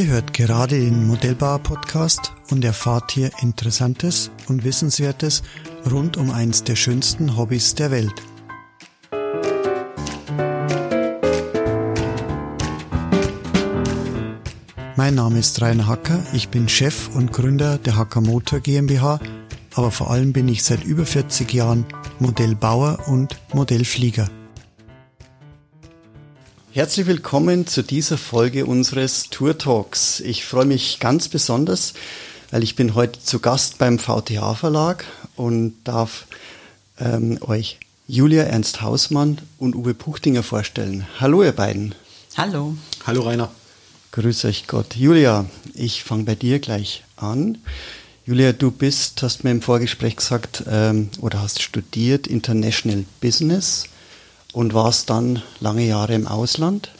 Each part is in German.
Ihr hört gerade den Modellbauer-Podcast und erfahrt hier Interessantes und Wissenswertes rund um eins der schönsten Hobbys der Welt. Mein Name ist Rainer Hacker, ich bin Chef und Gründer der Hacker Motor GmbH, aber vor allem bin ich seit über 40 Jahren Modellbauer und Modellflieger. Herzlich willkommen zu dieser Folge unseres Tour Talks. Ich freue mich ganz besonders, weil ich bin heute zu Gast beim VTH Verlag und darf ähm, euch Julia Ernst Hausmann und Uwe Puchtinger vorstellen. Hallo ihr beiden. Hallo. Hallo Rainer. Grüß euch Gott. Julia, ich fange bei dir gleich an. Julia, du bist, hast mir im Vorgespräch gesagt, ähm, oder hast studiert International Business und warst dann lange Jahre im Ausland.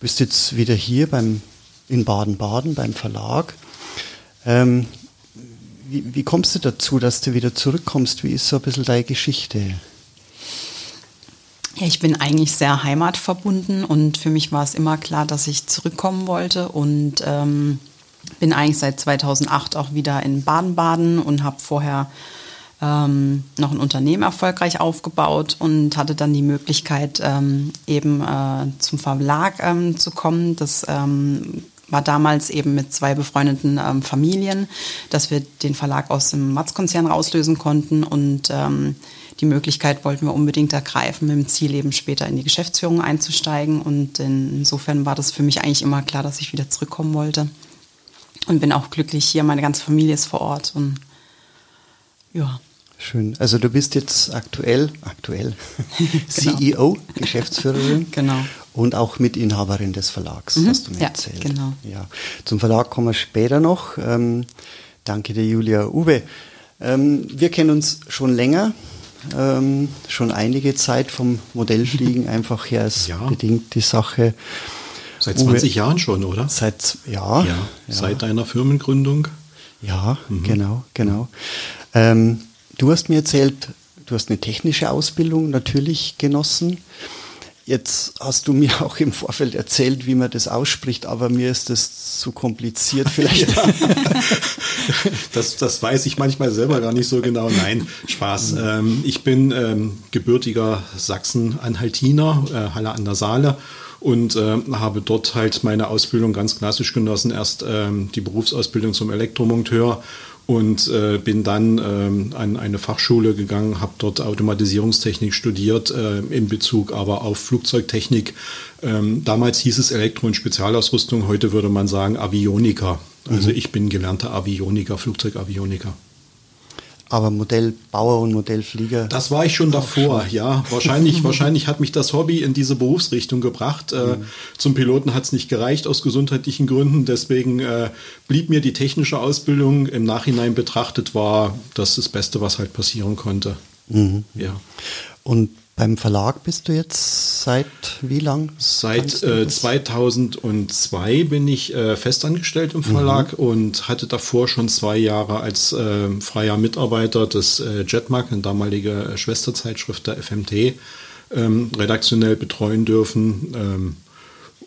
Bist jetzt wieder hier beim, in Baden-Baden beim Verlag. Ähm, wie, wie kommst du dazu, dass du wieder zurückkommst? Wie ist so ein bisschen deine Geschichte? Ja, ich bin eigentlich sehr heimatverbunden und für mich war es immer klar, dass ich zurückkommen wollte und ähm, bin eigentlich seit 2008 auch wieder in Baden-Baden und habe vorher ähm, noch ein Unternehmen erfolgreich aufgebaut und hatte dann die Möglichkeit, ähm, eben äh, zum Verlag ähm, zu kommen. Das ähm, war damals eben mit zwei befreundeten ähm, Familien, dass wir den Verlag aus dem Matz-Konzern rauslösen konnten und ähm, die Möglichkeit wollten wir unbedingt ergreifen, mit dem Ziel eben später in die Geschäftsführung einzusteigen. Und insofern war das für mich eigentlich immer klar, dass ich wieder zurückkommen wollte. Und bin auch glücklich hier, meine ganze Familie ist vor Ort und ja. Schön. Also du bist jetzt aktuell, aktuell genau. CEO, Geschäftsführerin. genau. Und auch Mitinhaberin des Verlags, mhm. hast du mir ja, erzählt. Genau. Ja. Zum Verlag kommen wir später noch. Ähm, danke dir, Julia. Uwe, ähm, wir kennen uns schon länger, ähm, schon einige Zeit vom Modellfliegen einfach her ist ja. bedingt die Sache. Seit 20 Uwe, Jahren schon, oder? Seit, ja, ja, ja. Seit deiner Firmengründung? Ja, mhm. genau, genau. Ähm, Du hast mir erzählt, du hast eine technische Ausbildung natürlich genossen. Jetzt hast du mir auch im Vorfeld erzählt, wie man das ausspricht, aber mir ist das zu kompliziert vielleicht. das, das weiß ich manchmal selber gar nicht so genau. Nein, Spaß. Mhm. Ähm, ich bin ähm, gebürtiger Sachsen-Anhaltiner, äh, Halle an der Saale und äh, habe dort halt meine Ausbildung ganz klassisch genossen. Erst ähm, die Berufsausbildung zum Elektromonteur und äh, bin dann ähm, an eine Fachschule gegangen, habe dort Automatisierungstechnik studiert, äh, in Bezug aber auf Flugzeugtechnik. Ähm, damals hieß es Elektro- und Spezialausrüstung, heute würde man sagen Avioniker. Also mhm. ich bin gelernter Avioniker, Flugzeugavioniker. Aber Modellbauer und Modellflieger. Das war ich schon davor, schon. ja. Wahrscheinlich, wahrscheinlich hat mich das Hobby in diese Berufsrichtung gebracht. Äh, mhm. zum Piloten hat es nicht gereicht aus gesundheitlichen Gründen. Deswegen äh, blieb mir die technische Ausbildung im Nachhinein betrachtet war das das Beste, was halt passieren konnte. Mhm. Ja. Und beim Verlag bist du jetzt seit wie lang? Seit äh, 2002 bin ich äh, festangestellt im. Verlag mhm. und hatte davor schon zwei Jahre als äh, freier Mitarbeiter des äh, Jetmark, eine damalige äh, Schwesterzeitschrift der FMT, ähm, redaktionell betreuen dürfen. Ähm,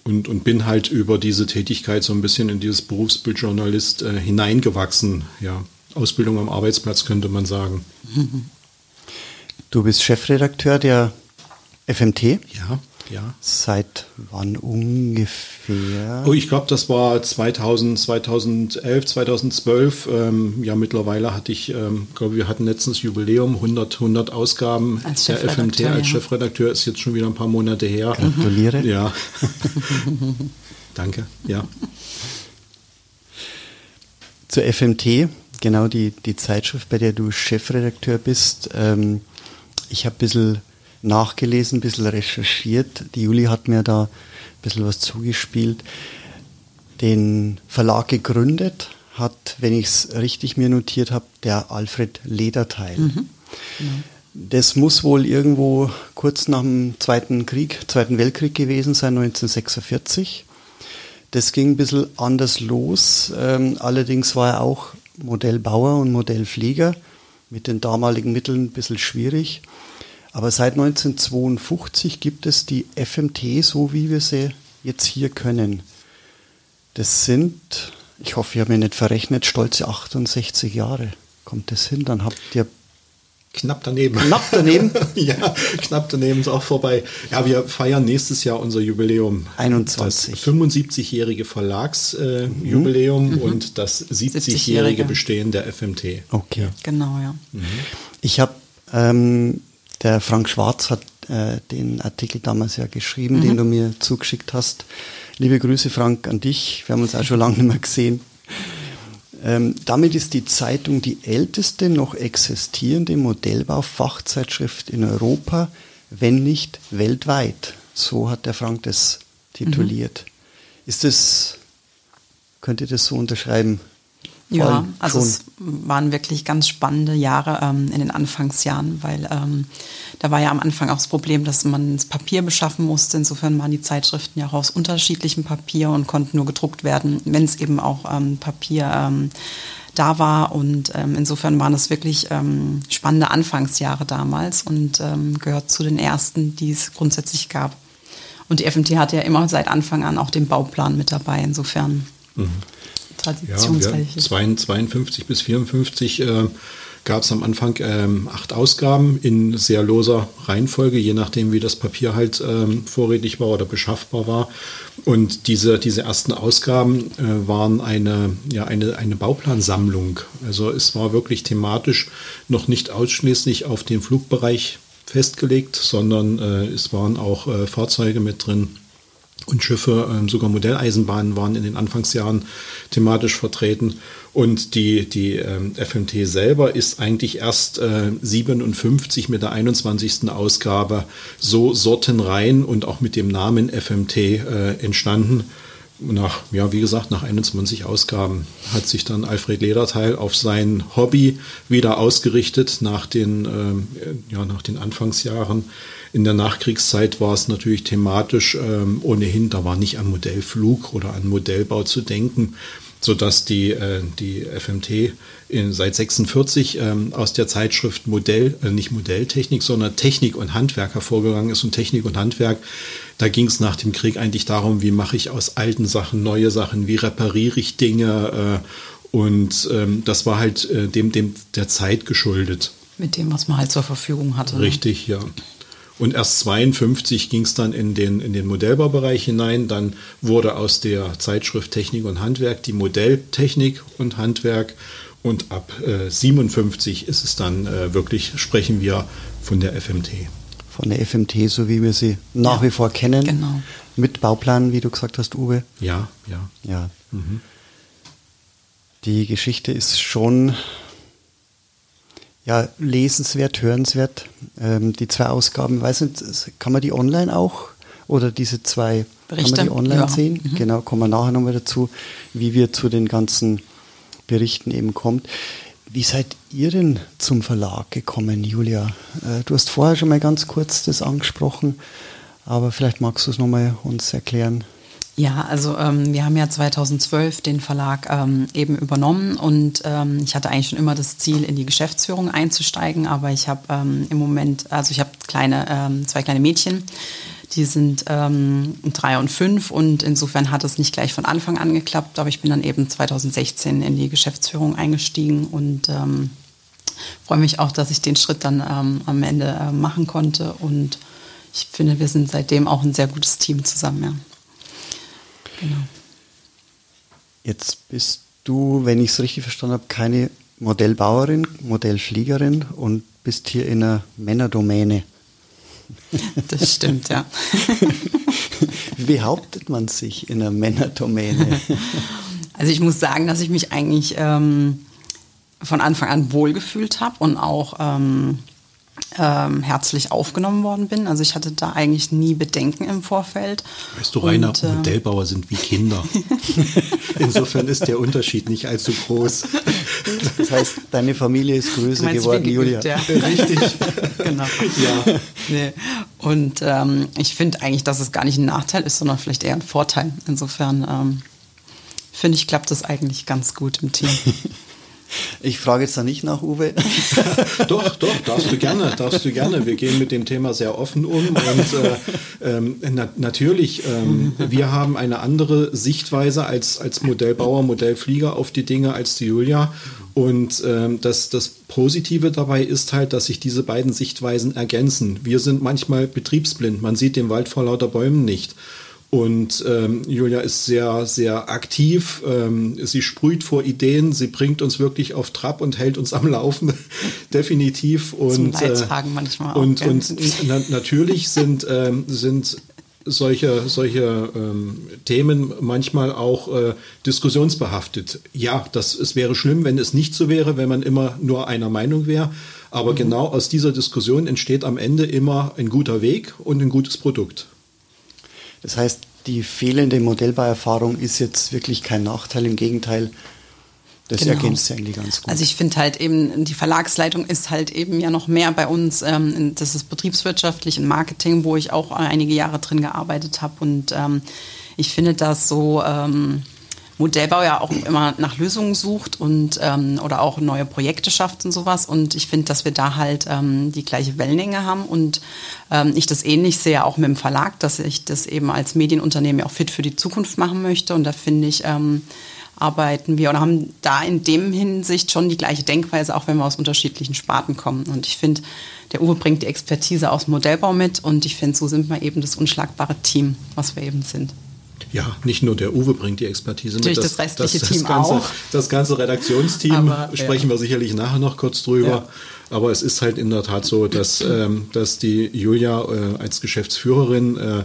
und, und bin halt über diese Tätigkeit so ein bisschen in dieses Berufsbild Journalist äh, hineingewachsen. Ja, Ausbildung am Arbeitsplatz könnte man sagen. Mhm. Du bist Chefredakteur der FMT. Ja, ja. Seit wann ungefähr? Oh, ich glaube, das war 2000, 2011, 2012. Ähm, ja, mittlerweile hatte ich, ähm, glaube wir hatten letztens Jubiläum, 100, 100 Ausgaben als der FMT als ja. Chefredakteur. Ist jetzt schon wieder ein paar Monate her. Gratuliere. Ja. Danke, ja. Zur FMT, genau die, die Zeitschrift, bei der du Chefredakteur bist. Ähm, ich habe ein bisschen nachgelesen, ein bisschen recherchiert. Die Juli hat mir da ein bisschen was zugespielt. Den Verlag gegründet hat, wenn ich es richtig mir notiert habe, der Alfred Lederteil. Mhm. Ja. Das muss wohl irgendwo kurz nach dem Zweiten Krieg, Zweiten Weltkrieg gewesen sein, 1946. Das ging ein bisschen anders los. Ähm, allerdings war er auch Modellbauer und Modellflieger. Mit den damaligen Mitteln ein bisschen schwierig. Aber seit 1952 gibt es die FMT, so wie wir sie jetzt hier können. Das sind, ich hoffe, ich habe mich nicht verrechnet, stolze 68 Jahre. Kommt das hin? Dann habt ihr Knapp daneben. Knapp daneben? ja, knapp daneben ist auch vorbei. Ja, wir feiern nächstes Jahr unser Jubiläum. 21. Das 75-jährige Verlagsjubiläum äh, mhm. und das 70-jährige Bestehen der FMT. Okay. Genau, ja. Mhm. Ich habe, ähm, der Frank Schwarz hat äh, den Artikel damals ja geschrieben, mhm. den du mir zugeschickt hast. Liebe Grüße, Frank, an dich. Wir haben uns auch schon lange nicht mehr gesehen. Ähm, damit ist die Zeitung die älteste noch existierende Modellbaufachzeitschrift in Europa, wenn nicht weltweit. So hat der Frank das tituliert. Mhm. Ist das, könnt ihr das so unterschreiben? Ja, also schon. es waren wirklich ganz spannende Jahre ähm, in den Anfangsjahren, weil ähm, da war ja am Anfang auch das Problem, dass man das Papier beschaffen musste. Insofern waren die Zeitschriften ja auch aus unterschiedlichem Papier und konnten nur gedruckt werden, wenn es eben auch ähm, Papier ähm, da war. Und ähm, insofern waren es wirklich ähm, spannende Anfangsjahre damals und gehört zu den ersten, die es grundsätzlich gab. Und die FMT hatte ja immer seit Anfang an auch den Bauplan mit dabei. Insofern. Mhm traditionsreich ja, 52 bis 54 äh, gab es am Anfang ähm, acht Ausgaben in sehr loser Reihenfolge, je nachdem, wie das Papier halt ähm, vorrätig war oder beschaffbar war. Und diese, diese ersten Ausgaben äh, waren eine, ja, eine, eine Bauplansammlung. Also es war wirklich thematisch noch nicht ausschließlich auf den Flugbereich festgelegt, sondern äh, es waren auch äh, Fahrzeuge mit drin und Schiffe, ähm, sogar Modelleisenbahnen waren in den Anfangsjahren thematisch vertreten. Und die, die ähm, FMT selber ist eigentlich erst äh, 57 mit der 21. Ausgabe so sortenrein und auch mit dem Namen FMT äh, entstanden. Nach, ja, wie gesagt, nach 21 Ausgaben hat sich dann Alfred Lederteil auf sein Hobby wieder ausgerichtet nach den, äh, ja, nach den Anfangsjahren in der Nachkriegszeit war es natürlich thematisch ähm, ohnehin, da war nicht an Modellflug oder an Modellbau zu denken, sodass die, äh, die FMT in, seit 46 ähm, aus der Zeitschrift Modell, äh, nicht Modelltechnik, sondern Technik und Handwerk hervorgegangen ist. Und Technik und Handwerk, da ging es nach dem Krieg eigentlich darum, wie mache ich aus alten Sachen neue Sachen, wie repariere ich Dinge. Äh, und ähm, das war halt äh, dem, dem der Zeit geschuldet. Mit dem, was man halt zur Verfügung hatte. Ne? Richtig, ja. Und erst 52 ging es dann in den, in den Modellbaubereich hinein. Dann wurde aus der Zeitschrift Technik und Handwerk die Modelltechnik und Handwerk. Und ab äh, 57 ist es dann äh, wirklich, sprechen wir von der FMT. Von der FMT, so wie wir sie nach ja, wie vor kennen. Genau. Mit Bauplan, wie du gesagt hast, Uwe. Ja, ja. Ja. Mhm. Die Geschichte ist schon ja, lesenswert, hörenswert. Ähm, die zwei Ausgaben, weiß nicht, kann man die online auch oder diese zwei Berichte? kann man die online ja. sehen? Mhm. Genau, kommen wir nachher nochmal dazu, wie wir zu den ganzen Berichten eben kommt. Wie seid ihr denn zum Verlag gekommen, Julia? Äh, du hast vorher schon mal ganz kurz das angesprochen, aber vielleicht magst du es nochmal uns erklären. Ja, also ähm, wir haben ja 2012 den Verlag ähm, eben übernommen und ähm, ich hatte eigentlich schon immer das Ziel, in die Geschäftsführung einzusteigen, aber ich habe ähm, im Moment, also ich habe kleine, ähm, zwei kleine Mädchen, die sind ähm, drei und fünf und insofern hat es nicht gleich von Anfang an geklappt, aber ich bin dann eben 2016 in die Geschäftsführung eingestiegen und freue mich auch, dass ich den Schritt dann am Ende äh, machen konnte und ich finde, wir sind seitdem auch ein sehr gutes Team zusammen. Ja. Genau. Jetzt bist du, wenn ich es richtig verstanden habe, keine Modellbauerin, Modellfliegerin und bist hier in einer Männerdomäne. Das stimmt, ja. Wie behauptet man sich in einer Männerdomäne? Also ich muss sagen, dass ich mich eigentlich ähm, von Anfang an wohlgefühlt habe und auch ähm, ähm, herzlich aufgenommen worden bin. Also ich hatte da eigentlich nie Bedenken im Vorfeld. Weißt du, Rainer, und, äh, Modellbauer sind wie Kinder. Insofern ist der Unterschied nicht allzu groß. Das heißt, deine Familie ist größer geworden, Julia. Ja. Richtig. genau. Ja. Nee. Und ähm, ich finde eigentlich, dass es gar nicht ein Nachteil ist, sondern vielleicht eher ein Vorteil. Insofern ähm, finde ich, klappt das eigentlich ganz gut im Team. Ich frage jetzt da nicht nach, Uwe. doch, doch, darfst du gerne, darfst du gerne. Wir gehen mit dem Thema sehr offen um und äh, ähm, na, natürlich, ähm, wir haben eine andere Sichtweise als, als Modellbauer, Modellflieger auf die Dinge als die Julia. Und ähm, das, das Positive dabei ist halt, dass sich diese beiden Sichtweisen ergänzen. Wir sind manchmal betriebsblind, man sieht den Wald vor lauter Bäumen nicht. Und ähm, Julia ist sehr, sehr aktiv. Ähm, sie sprüht vor Ideen. Sie bringt uns wirklich auf Trab und hält uns am Laufen. Definitiv. Und, äh, manchmal auch. Und, und na, natürlich sind, ähm, sind solche, solche ähm, Themen manchmal auch äh, diskussionsbehaftet. Ja, das, es wäre schlimm, wenn es nicht so wäre, wenn man immer nur einer Meinung wäre. Aber mhm. genau aus dieser Diskussion entsteht am Ende immer ein guter Weg und ein gutes Produkt. Das heißt, die fehlende Modellbauerfahrung ist jetzt wirklich kein Nachteil, im Gegenteil, das genau. ergänzt ja eigentlich ganz gut. Also ich finde halt eben, die Verlagsleitung ist halt eben ja noch mehr bei uns, ähm, das ist betriebswirtschaftlich und Marketing, wo ich auch einige Jahre drin gearbeitet habe und ähm, ich finde das so... Ähm, Modellbau ja auch immer nach Lösungen sucht und ähm, oder auch neue Projekte schafft und sowas. Und ich finde, dass wir da halt ähm, die gleiche Wellenlänge haben und ähm, ich das ähnlich sehe auch mit dem Verlag, dass ich das eben als Medienunternehmen auch fit für die Zukunft machen möchte. Und da finde ich, ähm, arbeiten wir oder haben da in dem Hinsicht schon die gleiche Denkweise, auch wenn wir aus unterschiedlichen Sparten kommen. Und ich finde, der Uwe bringt die Expertise aus dem Modellbau mit und ich finde, so sind wir eben das unschlagbare Team, was wir eben sind. Ja, nicht nur der Uwe bringt die Expertise Natürlich mit. Das, das restliche das, Team ganze, auch. Das ganze Redaktionsteam Aber, sprechen ja. wir sicherlich nachher noch kurz drüber. Ja. Aber es ist halt in der Tat so, dass, ähm, dass die Julia äh, als Geschäftsführerin äh,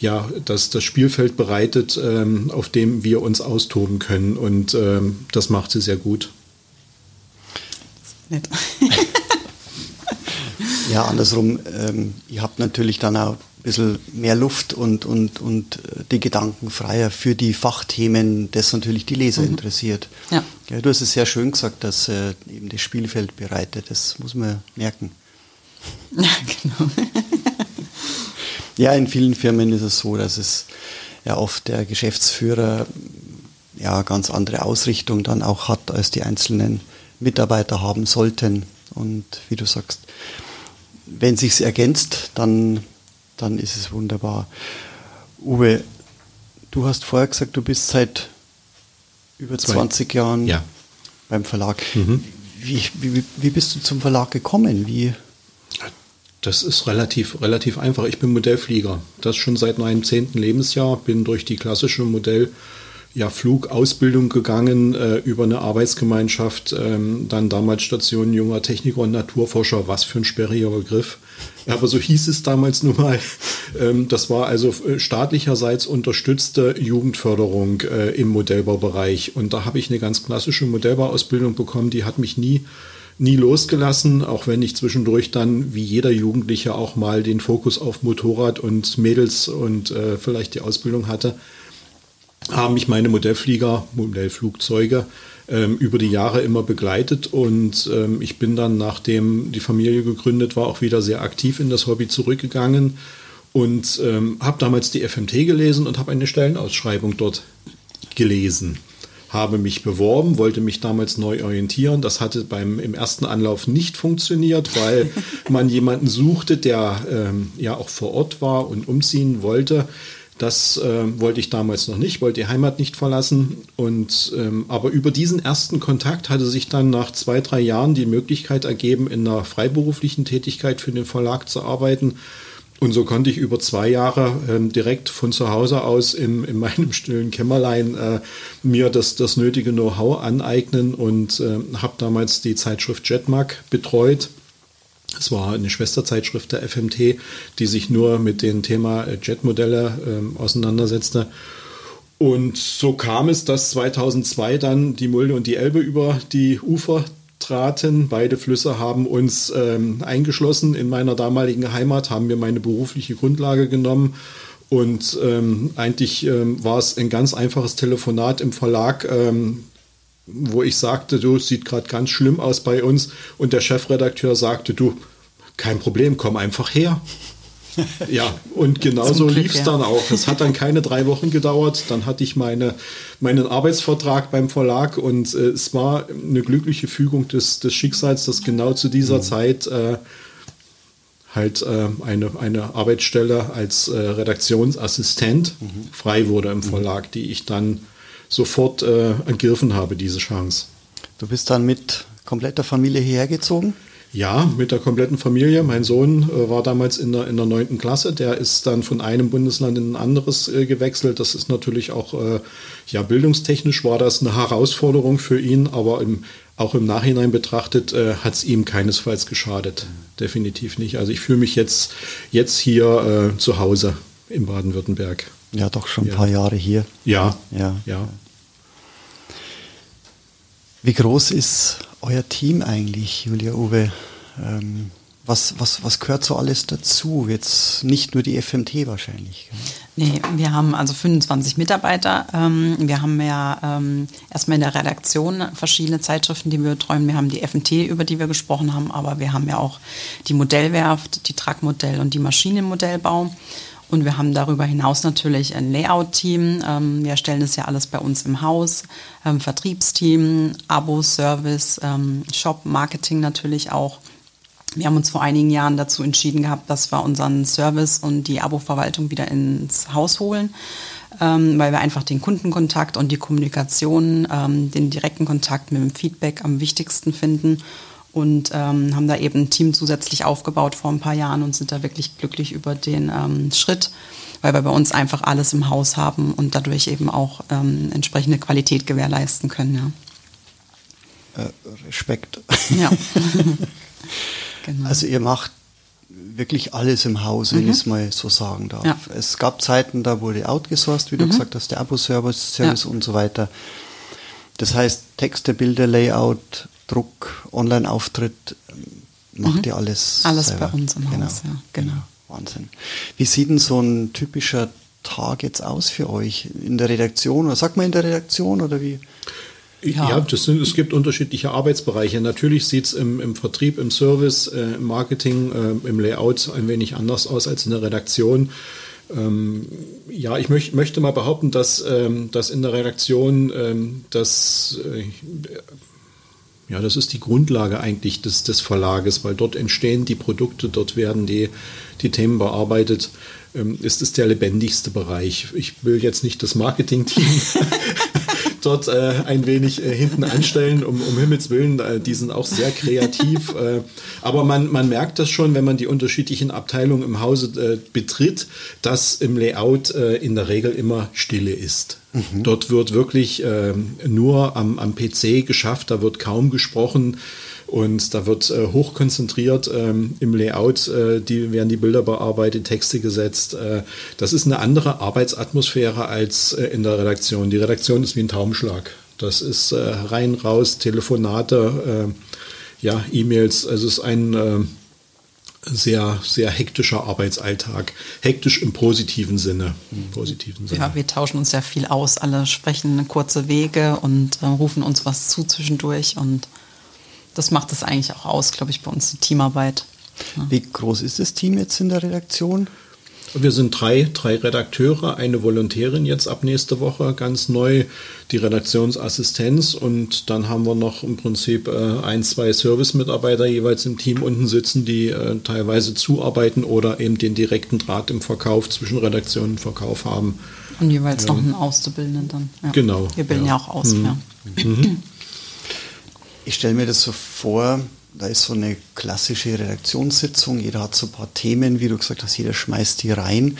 ja, das, das Spielfeld bereitet, ähm, auf dem wir uns austoben können. Und ähm, das macht sie sehr gut. Nett. ja, andersrum, ähm, ihr habt natürlich dann auch bisschen mehr Luft und, und, und äh, die Gedanken freier für die Fachthemen, das natürlich die Leser mhm. interessiert. Ja. ja. Du hast es sehr schön gesagt, dass äh, eben das Spielfeld bereitet. Das muss man merken. Ja, genau. ja, in vielen Firmen ist es so, dass es ja oft der Geschäftsführer ja ganz andere Ausrichtung dann auch hat, als die einzelnen Mitarbeiter haben sollten. Und wie du sagst, wenn sich's ergänzt, dann dann ist es wunderbar. Uwe, du hast vorher gesagt, du bist seit über 20 Zwei. Jahren ja. beim Verlag. Mhm. Wie, wie, wie bist du zum Verlag gekommen? Wie? Das ist relativ, relativ einfach. Ich bin Modellflieger. Das schon seit meinem zehnten Lebensjahr. Bin durch die klassische Modell- ja, Flugausbildung gegangen äh, über eine Arbeitsgemeinschaft, ähm, dann damals Station junger Techniker und Naturforscher, was für ein sperriger Begriff. Aber so hieß es damals nun mal. Ähm, das war also äh, staatlicherseits unterstützte Jugendförderung äh, im Modellbaubereich. Und da habe ich eine ganz klassische Modellbauausbildung bekommen, die hat mich nie nie losgelassen, auch wenn ich zwischendurch dann wie jeder Jugendliche auch mal den Fokus auf Motorrad und Mädels und äh, vielleicht die Ausbildung hatte haben mich meine Modellflieger, Modellflugzeuge ähm, über die Jahre immer begleitet und ähm, ich bin dann, nachdem die Familie gegründet war, auch wieder sehr aktiv in das Hobby zurückgegangen und ähm, habe damals die FMT gelesen und habe eine Stellenausschreibung dort gelesen. Habe mich beworben, wollte mich damals neu orientieren. Das hatte beim im ersten Anlauf nicht funktioniert, weil man jemanden suchte, der ähm, ja auch vor Ort war und umziehen wollte. Das äh, wollte ich damals noch nicht, wollte die Heimat nicht verlassen. Und, ähm, aber über diesen ersten Kontakt hatte sich dann nach zwei, drei Jahren die Möglichkeit ergeben, in einer freiberuflichen Tätigkeit für den Verlag zu arbeiten. Und so konnte ich über zwei Jahre ähm, direkt von zu Hause aus im, in meinem stillen Kämmerlein äh, mir das, das nötige Know-how aneignen und äh, habe damals die Zeitschrift Jetmag betreut es war eine Schwesterzeitschrift der FMT, die sich nur mit dem Thema Jetmodelle ähm, auseinandersetzte. Und so kam es, dass 2002 dann die Mulde und die Elbe über die Ufer traten. Beide Flüsse haben uns ähm, eingeschlossen in meiner damaligen Heimat, haben mir meine berufliche Grundlage genommen. Und ähm, eigentlich ähm, war es ein ganz einfaches Telefonat im Verlag, ähm, wo ich sagte, du, sieht gerade ganz schlimm aus bei uns. Und der Chefredakteur sagte, du, kein Problem, komm einfach her. Ja, und genauso lief es ja. dann auch. Es hat dann keine drei Wochen gedauert. Dann hatte ich meine, meinen Arbeitsvertrag beim Verlag und äh, es war eine glückliche Fügung des, des Schicksals, dass genau zu dieser mhm. Zeit äh, halt äh, eine, eine Arbeitsstelle als äh, Redaktionsassistent mhm. frei wurde im mhm. Verlag, die ich dann sofort äh, ergriffen habe, diese Chance. Du bist dann mit kompletter Familie hierher gezogen? Ja, mit der kompletten Familie. Mein Sohn äh, war damals in der, in der 9. Klasse. Der ist dann von einem Bundesland in ein anderes äh, gewechselt. Das ist natürlich auch, äh, ja, bildungstechnisch war das eine Herausforderung für ihn, aber im, auch im Nachhinein betrachtet äh, hat es ihm keinesfalls geschadet. Definitiv nicht. Also ich fühle mich jetzt, jetzt hier äh, zu Hause in Baden-Württemberg. Ja, doch schon ein ja. paar Jahre hier. Ja, ja, ja. Wie groß ist euer Team eigentlich, Julia Uwe? Ähm, was, was, was gehört so alles dazu? Jetzt nicht nur die FMT wahrscheinlich. Nee, wir haben also 25 Mitarbeiter. Ähm, wir haben ja ähm, erstmal in der Redaktion verschiedene Zeitschriften, die wir betreuen. Wir haben die FMT, über die wir gesprochen haben, aber wir haben ja auch die Modellwerft, die Truckmodell und die Maschinenmodellbau. Und wir haben darüber hinaus natürlich ein Layout-Team. Ähm, wir erstellen das ja alles bei uns im Haus. Ähm, Vertriebsteam, Abo, Service, ähm, Shop, Marketing natürlich auch. Wir haben uns vor einigen Jahren dazu entschieden gehabt, dass wir unseren Service und die Abo-Verwaltung wieder ins Haus holen, ähm, weil wir einfach den Kundenkontakt und die Kommunikation, ähm, den direkten Kontakt mit dem Feedback am wichtigsten finden und ähm, haben da eben ein Team zusätzlich aufgebaut vor ein paar Jahren und sind da wirklich glücklich über den ähm, Schritt, weil wir bei uns einfach alles im Haus haben und dadurch eben auch ähm, entsprechende Qualität gewährleisten können. Ja. Äh, Respekt. Ja. genau. Also ihr macht wirklich alles im Haus, wenn mhm. ich es mal so sagen darf. Ja. Es gab Zeiten, da wurde outgesourced, wie du mhm. gesagt hast, der Abo-Service Service ja. und so weiter. Das heißt, Texte, Bilder, Layout, Druck, Online-Auftritt, macht mhm. ihr alles. Alles selber. bei uns im genau. Haus, ja. Genau. genau. Wahnsinn. Wie sieht denn so ein typischer Tag jetzt aus für euch in der Redaktion? Oder sagt man in der Redaktion oder wie? Ja, ja das sind, es gibt unterschiedliche Arbeitsbereiche. Natürlich sieht es im, im, Vertrieb, im Service, äh, im Marketing, äh, im Layout ein wenig anders aus als in der Redaktion. Ähm, ja, ich möch, möchte mal behaupten, dass, ähm, dass in der Redaktion ähm, das äh, ja, das ist die Grundlage eigentlich des, des Verlages, weil dort entstehen die Produkte, dort werden die, die Themen bearbeitet. Ähm, ist es der lebendigste Bereich. Ich will jetzt nicht das Marketing-Team dort äh, ein wenig äh, hinten anstellen, um, um Himmels Willen, äh, die sind auch sehr kreativ. Äh, aber man, man merkt das schon, wenn man die unterschiedlichen Abteilungen im Hause äh, betritt, dass im Layout äh, in der Regel immer Stille ist. Mhm. Dort wird wirklich ähm, nur am, am PC geschafft, da wird kaum gesprochen. Und da wird äh, hochkonzentriert ähm, im Layout, äh, die, werden die Bilder bearbeitet, Texte gesetzt. Äh, das ist eine andere Arbeitsatmosphäre als äh, in der Redaktion. Die Redaktion ist wie ein Taubenschlag. Das ist äh, rein, raus, Telefonate, äh, ja, E-Mails. Also es ist ein sehr, sehr hektischer Arbeitsalltag. Hektisch im positiven Sinne. Im positiven Sinne. Ja, wir tauschen uns ja viel aus. Alle sprechen kurze Wege und rufen uns was zu zwischendurch und das macht es eigentlich auch aus, glaube ich, bei uns die Teamarbeit. Ja. Wie groß ist das Team jetzt in der Redaktion? Wir sind drei, drei Redakteure, eine Volontärin jetzt ab nächste Woche ganz neu, die Redaktionsassistenz und dann haben wir noch im Prinzip äh, ein, zwei Service-Mitarbeiter jeweils im Team unten sitzen, die äh, teilweise zuarbeiten oder eben den direkten Draht im Verkauf zwischen Redaktion und Verkauf haben. Und jeweils ja. noch einen Auszubildenden dann. Ja. Genau. Wir bilden ja, ja auch aus. Mhm. Mhm. Ich stelle mir das so vor, da ist so eine klassische Redaktionssitzung, jeder hat so ein paar Themen, wie du gesagt hast, jeder schmeißt die rein.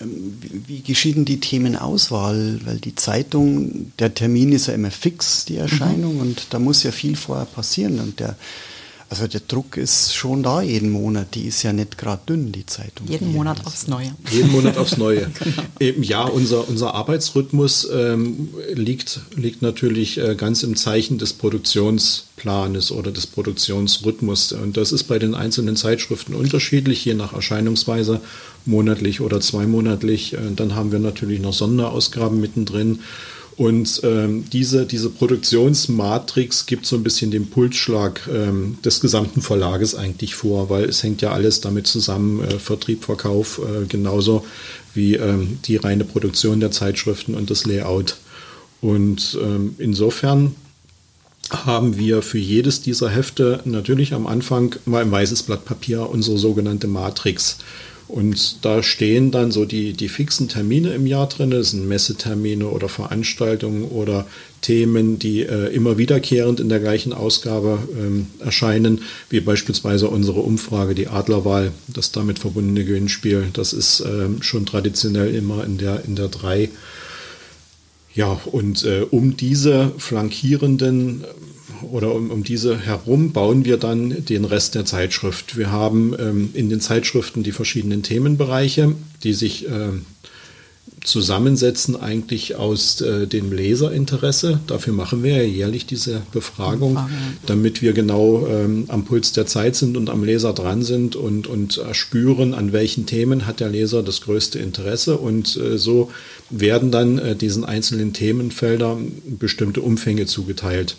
Ähm, wie, geschieht denn die Themenauswahl? Weil die Zeitung, der Termin ist ja immer fix, die Erscheinung, mhm. und da muss ja viel vorher passieren. Und der also der Druck ist schon da jeden Monat. Die ist ja nicht gerade dünn, die Zeitung. Jeden Monat aufs Neue. Jeden Monat aufs Neue. genau. Eben, ja, unser, unser Arbeitsrhythmus ähm, liegt, liegt natürlich äh, ganz im Zeichen des Produktionsplanes oder des Produktionsrhythmus. Und das ist bei den einzelnen Zeitschriften unterschiedlich, je nach Erscheinungsweise, monatlich oder zweimonatlich. Äh, dann haben wir natürlich noch Sonderausgaben mittendrin. Und ähm, diese, diese Produktionsmatrix gibt so ein bisschen den Pulsschlag ähm, des gesamten Verlages eigentlich vor, weil es hängt ja alles damit zusammen, äh, Vertrieb, Verkauf, äh, genauso wie ähm, die reine Produktion der Zeitschriften und das Layout. Und ähm, insofern haben wir für jedes dieser Hefte natürlich am Anfang mal ein weißes Blatt Papier unsere sogenannte Matrix. Und da stehen dann so die, die fixen Termine im Jahr drin, das sind Messetermine oder Veranstaltungen oder Themen, die äh, immer wiederkehrend in der gleichen Ausgabe ähm, erscheinen, wie beispielsweise unsere Umfrage, die Adlerwahl, das damit verbundene Gewinnspiel. Das ist ähm, schon traditionell immer in der, in der 3. Ja, und äh, um diese flankierenden oder um, um diese herum bauen wir dann den Rest der Zeitschrift. Wir haben ähm, in den Zeitschriften die verschiedenen Themenbereiche, die sich äh, zusammensetzen eigentlich aus äh, dem Leserinteresse. Dafür machen wir ja jährlich diese Befragung, Frage. damit wir genau ähm, am Puls der Zeit sind und am Leser dran sind und, und spüren, an welchen Themen hat der Leser das größte Interesse. Und äh, so werden dann äh, diesen einzelnen Themenfeldern bestimmte Umfänge zugeteilt.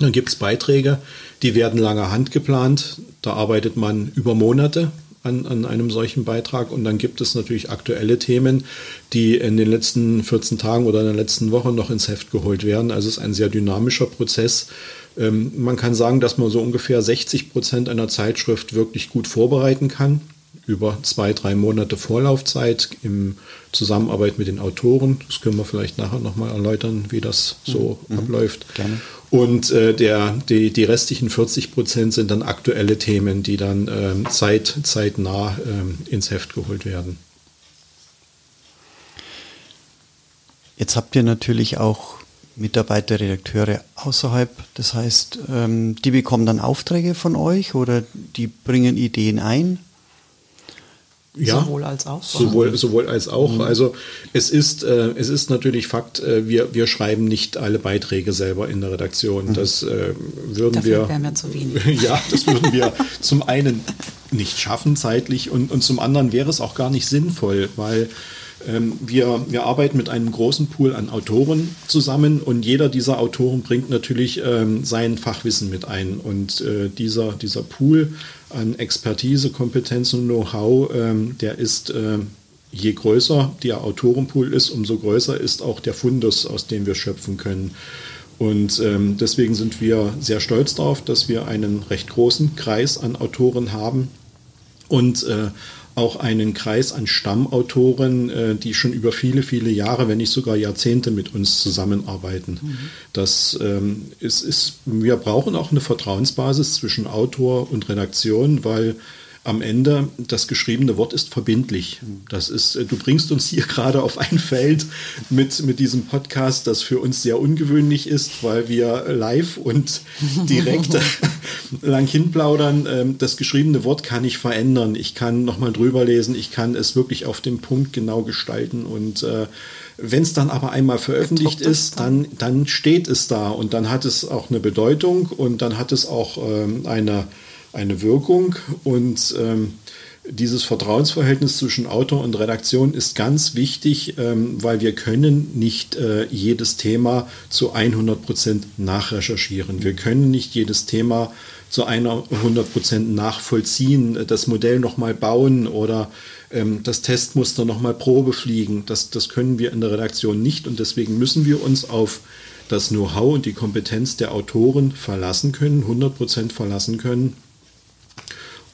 Dann gibt es Beiträge, die werden langer Hand geplant. Da arbeitet man über Monate an, an einem solchen Beitrag. Und dann gibt es natürlich aktuelle Themen, die in den letzten 14 Tagen oder in der letzten Woche noch ins Heft geholt werden. Also es ist ein sehr dynamischer Prozess. Ähm, man kann sagen, dass man so ungefähr 60 Prozent einer Zeitschrift wirklich gut vorbereiten kann über zwei, drei Monate Vorlaufzeit in Zusammenarbeit mit den Autoren. Das können wir vielleicht nachher nochmal erläutern, wie das so mhm. abläuft. Gerne. Und äh, der, die, die restlichen 40 Prozent sind dann aktuelle Themen, die dann ähm, zeit, zeitnah ähm, ins Heft geholt werden. Jetzt habt ihr natürlich auch Mitarbeiter, Redakteure außerhalb. Das heißt, ähm, die bekommen dann Aufträge von euch oder die bringen Ideen ein? Ja, sowohl als auch. Sowohl, sowohl als auch. Mhm. Also es ist, äh, es ist natürlich Fakt, äh, wir, wir schreiben nicht alle Beiträge selber in der Redaktion. Mhm. Das äh, würden Dafür wir. Wären wir zu wenig. ja, das würden wir zum einen nicht schaffen zeitlich und, und zum anderen wäre es auch gar nicht sinnvoll, weil wir, wir arbeiten mit einem großen Pool an Autoren zusammen und jeder dieser Autoren bringt natürlich ähm, sein Fachwissen mit ein. Und äh, dieser, dieser Pool an Expertise, Kompetenz und Know-how, ähm, der ist äh, je größer der Autorenpool ist, umso größer ist auch der Fundus, aus dem wir schöpfen können. Und ähm, deswegen sind wir sehr stolz darauf, dass wir einen recht großen Kreis an Autoren haben und äh, auch einen Kreis an Stammautoren, äh, die schon über viele, viele Jahre, wenn nicht sogar Jahrzehnte mit uns zusammenarbeiten. Mhm. Das ähm, ist, ist, wir brauchen auch eine Vertrauensbasis zwischen Autor und Redaktion, weil am Ende das geschriebene Wort ist verbindlich. Das ist, äh, du bringst uns hier gerade auf ein Feld mit, mit diesem Podcast, das für uns sehr ungewöhnlich ist, weil wir live und direkt lang hinplaudern. Ähm, das geschriebene Wort kann ich verändern. Ich kann nochmal drüber lesen. Ich kann es wirklich auf den Punkt genau gestalten und äh, wenn es dann aber einmal veröffentlicht ist, dann, dann steht es da und dann hat es auch eine Bedeutung und dann hat es auch ähm, eine, eine Wirkung und ähm, dieses Vertrauensverhältnis zwischen Autor und Redaktion ist ganz wichtig, ähm, weil wir können nicht äh, jedes Thema zu 100 Prozent nachrecherchieren. Wir können nicht jedes Thema zu 100 Prozent nachvollziehen, das Modell nochmal bauen oder ähm, das Testmuster nochmal Probe fliegen. Das, das können wir in der Redaktion nicht und deswegen müssen wir uns auf das Know-how und die Kompetenz der Autoren verlassen können, 100 Prozent verlassen können.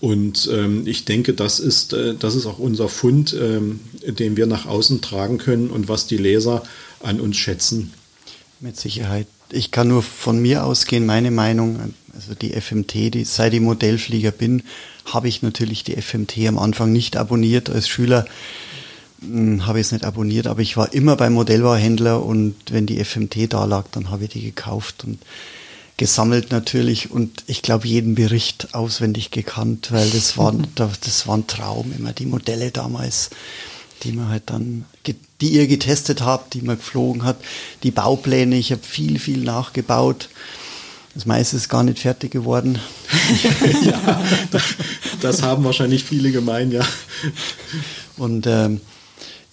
Und ähm, ich denke, das ist, äh, das ist auch unser Fund, ähm, den wir nach außen tragen können und was die Leser an uns schätzen. Mit Sicherheit. Ich kann nur von mir ausgehen, meine Meinung, also die FMT, die, seit ich Modellflieger bin, habe ich natürlich die FMT am Anfang nicht abonniert. Als Schüler hm, habe ich es nicht abonniert, aber ich war immer beim Modellbauhändler und wenn die FMT da lag, dann habe ich die gekauft und gesammelt natürlich und ich glaube jeden Bericht auswendig gekannt, weil das war, das war ein Traum, immer die Modelle damals, die man halt dann, die ihr getestet habt, die man geflogen hat, die Baupläne, ich habe viel, viel nachgebaut. Das meiste ist gar nicht fertig geworden. ja, das haben wahrscheinlich viele gemein, ja. Und ähm,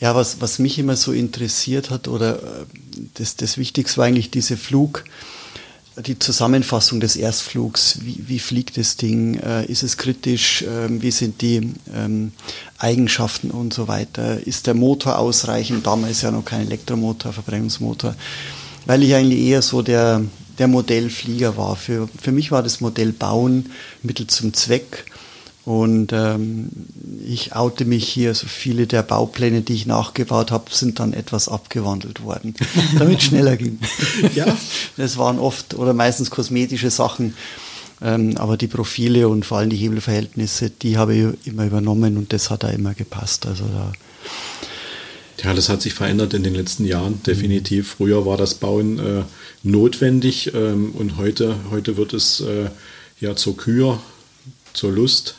Ja, was, was mich immer so interessiert hat, oder äh, das, das Wichtigste war eigentlich diese Flug, die Zusammenfassung des Erstflugs. Wie, wie fliegt das Ding? Äh, ist es kritisch? Ähm, wie sind die ähm, Eigenschaften und so weiter? Ist der Motor ausreichend? Damals ja noch kein Elektromotor, Verbrennungsmotor. Weil ich eigentlich eher so der, der Modellflieger war. Für, für mich war das Modell Bauen Mittel zum Zweck. Und ähm, ich oute mich hier, so viele der Baupläne, die ich nachgebaut habe, sind dann etwas abgewandelt worden, damit es schneller ging. ja. Das waren oft oder meistens kosmetische Sachen, ähm, aber die Profile und vor allem die Hebelverhältnisse, die habe ich immer übernommen und das hat da immer gepasst. Also da ja, das hat sich verändert in den letzten Jahren, definitiv. Früher war das Bauen äh, notwendig ähm, und heute, heute wird es äh, ja zur Kür, zur Lust.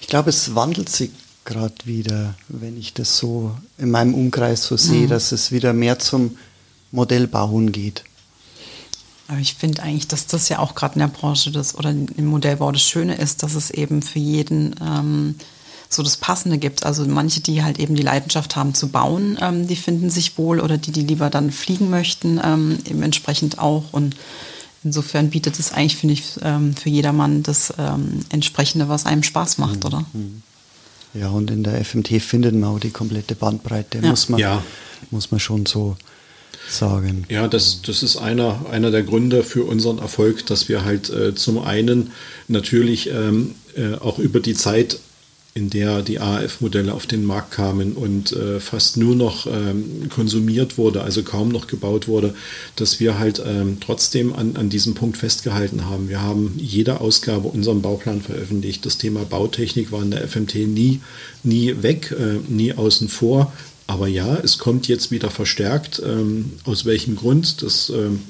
Ich glaube, es wandelt sich gerade wieder, wenn ich das so in meinem Umkreis so sehe, mhm. dass es wieder mehr zum Modellbauen geht. Aber ich finde eigentlich, dass das ja auch gerade in der Branche das oder im Modellbau das Schöne ist, dass es eben für jeden ähm, so das Passende gibt. Also manche, die halt eben die Leidenschaft haben zu bauen, ähm, die finden sich wohl oder die, die lieber dann fliegen möchten, ähm, eben entsprechend auch. Und Insofern bietet es eigentlich, finde ich, ähm, für jedermann das ähm, Entsprechende, was einem Spaß macht, mhm. oder? Mhm. Ja, und in der FMT findet man auch die komplette Bandbreite, ja. muss, man, ja. muss man schon so sagen. Ja, das, das ist einer, einer der Gründe für unseren Erfolg, dass wir halt äh, zum einen natürlich ähm, äh, auch über die Zeit in der die AF-Modelle auf den Markt kamen und äh, fast nur noch ähm, konsumiert wurde, also kaum noch gebaut wurde, dass wir halt ähm, trotzdem an, an diesem Punkt festgehalten haben. Wir haben jede Ausgabe unseren Bauplan veröffentlicht. Das Thema Bautechnik war in der FMT nie, nie weg, äh, nie außen vor. Aber ja, es kommt jetzt wieder verstärkt. Ähm, aus welchem Grund? Das ähm,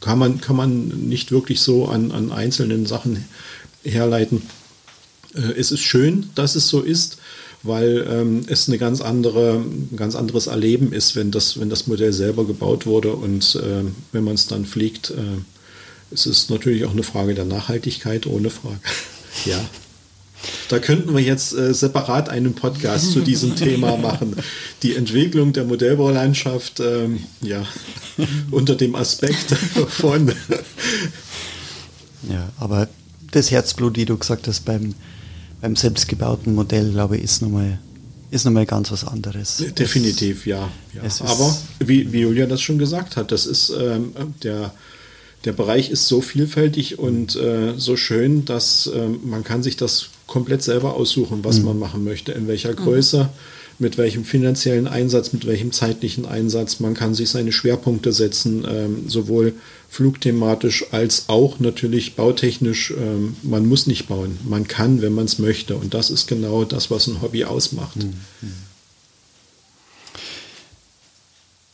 kann, man, kann man nicht wirklich so an, an einzelnen Sachen herleiten. Äh, es ist schön, dass es so ist, weil ähm, es eine ganz andere, ein ganz anderes Erleben ist, wenn das, wenn das Modell selber gebaut wurde und äh, wenn man es dann fliegt. Äh, es ist natürlich auch eine Frage der Nachhaltigkeit, ohne Frage. ja. Da könnten wir jetzt äh, separat einen Podcast zu diesem Thema machen. Die Entwicklung der Modellbaulandschaft, ähm, ja, unter dem Aspekt von. ja, aber das Herzblut, wie du gesagt hast, beim beim selbstgebauten Modell, glaube ich, ist nochmal ist nochmal ganz was anderes. Definitiv, ja. ja. Aber wie, wie Julia das schon gesagt hat, das ist ähm, der, der Bereich ist so vielfältig und äh, so schön, dass äh, man kann sich das komplett selber aussuchen, was mhm. man machen möchte, in welcher Größe. Mhm mit welchem finanziellen Einsatz, mit welchem zeitlichen Einsatz. Man kann sich seine Schwerpunkte setzen, ähm, sowohl flugthematisch als auch natürlich bautechnisch. Ähm, man muss nicht bauen, man kann, wenn man es möchte. Und das ist genau das, was ein Hobby ausmacht. Mhm.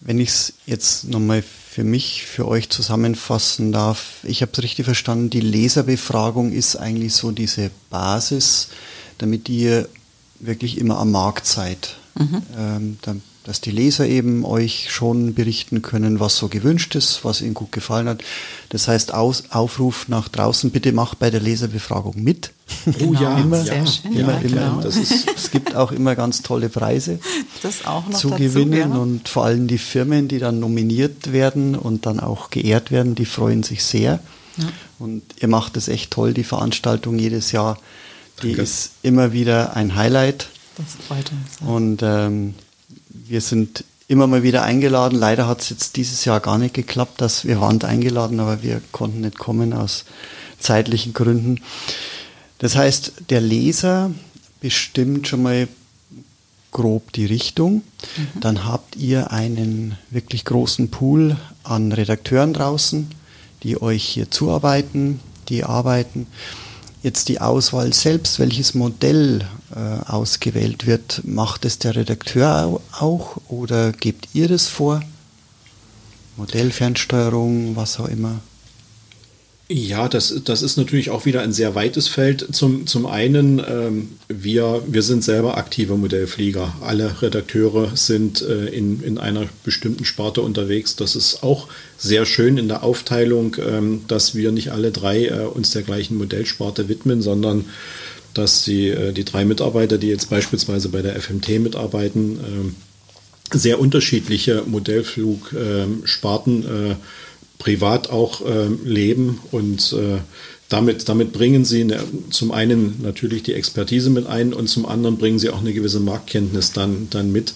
Wenn ich es jetzt nochmal für mich, für euch zusammenfassen darf, ich habe es richtig verstanden, die Leserbefragung ist eigentlich so diese Basis, damit ihr wirklich immer am Markt seid. Mhm. Ähm, dann, dass die Leser eben euch schon berichten können, was so gewünscht ist, was ihnen gut gefallen hat. Das heißt, Aus, Aufruf nach draußen, bitte macht bei der Leserbefragung mit. Oh ja, immer, sehr schön. Immer, ja, immer. Genau. Das ist, es gibt auch immer ganz tolle Preise zu dazu, gewinnen ja. und vor allem die Firmen, die dann nominiert werden und dann auch geehrt werden, die freuen sich sehr. Ja. Und ihr macht es echt toll, die Veranstaltung jedes Jahr die Danke. ist immer wieder ein Highlight. Das freut uns. Ja. Und ähm, wir sind immer mal wieder eingeladen. Leider hat es jetzt dieses Jahr gar nicht geklappt, dass wir waren eingeladen, aber wir konnten nicht kommen aus zeitlichen Gründen. Das heißt, der Leser bestimmt schon mal grob die Richtung. Mhm. Dann habt ihr einen wirklich großen Pool an Redakteuren draußen, die euch hier zuarbeiten, die arbeiten jetzt die Auswahl selbst, welches Modell äh, ausgewählt wird, macht es der Redakteur auch oder gebt ihr das vor? Modellfernsteuerung, was auch immer. Ja, das, das ist natürlich auch wieder ein sehr weites Feld. Zum, zum einen, ähm, wir, wir sind selber aktive Modellflieger. Alle Redakteure sind äh, in, in einer bestimmten Sparte unterwegs. Das ist auch sehr schön in der Aufteilung, ähm, dass wir nicht alle drei äh, uns der gleichen Modellsparte widmen, sondern dass sie, äh, die drei Mitarbeiter, die jetzt beispielsweise bei der FMT mitarbeiten, ähm, sehr unterschiedliche Modellflugsparten äh, privat auch äh, leben und äh, damit, damit bringen sie eine, zum einen natürlich die Expertise mit ein und zum anderen bringen sie auch eine gewisse Marktkenntnis dann, dann mit,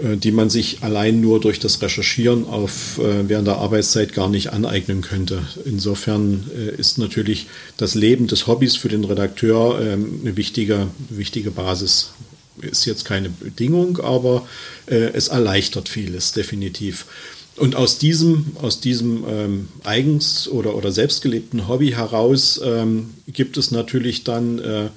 äh, die man sich allein nur durch das Recherchieren auf, äh, während der Arbeitszeit gar nicht aneignen könnte. Insofern äh, ist natürlich das Leben des Hobbys für den Redakteur ähm, eine wichtige, wichtige Basis. Ist jetzt keine Bedingung, aber es erleichtert vieles definitiv. Und aus diesem, aus diesem ähm, eigens oder, oder selbstgelebten Hobby heraus ähm, gibt es natürlich dann äh,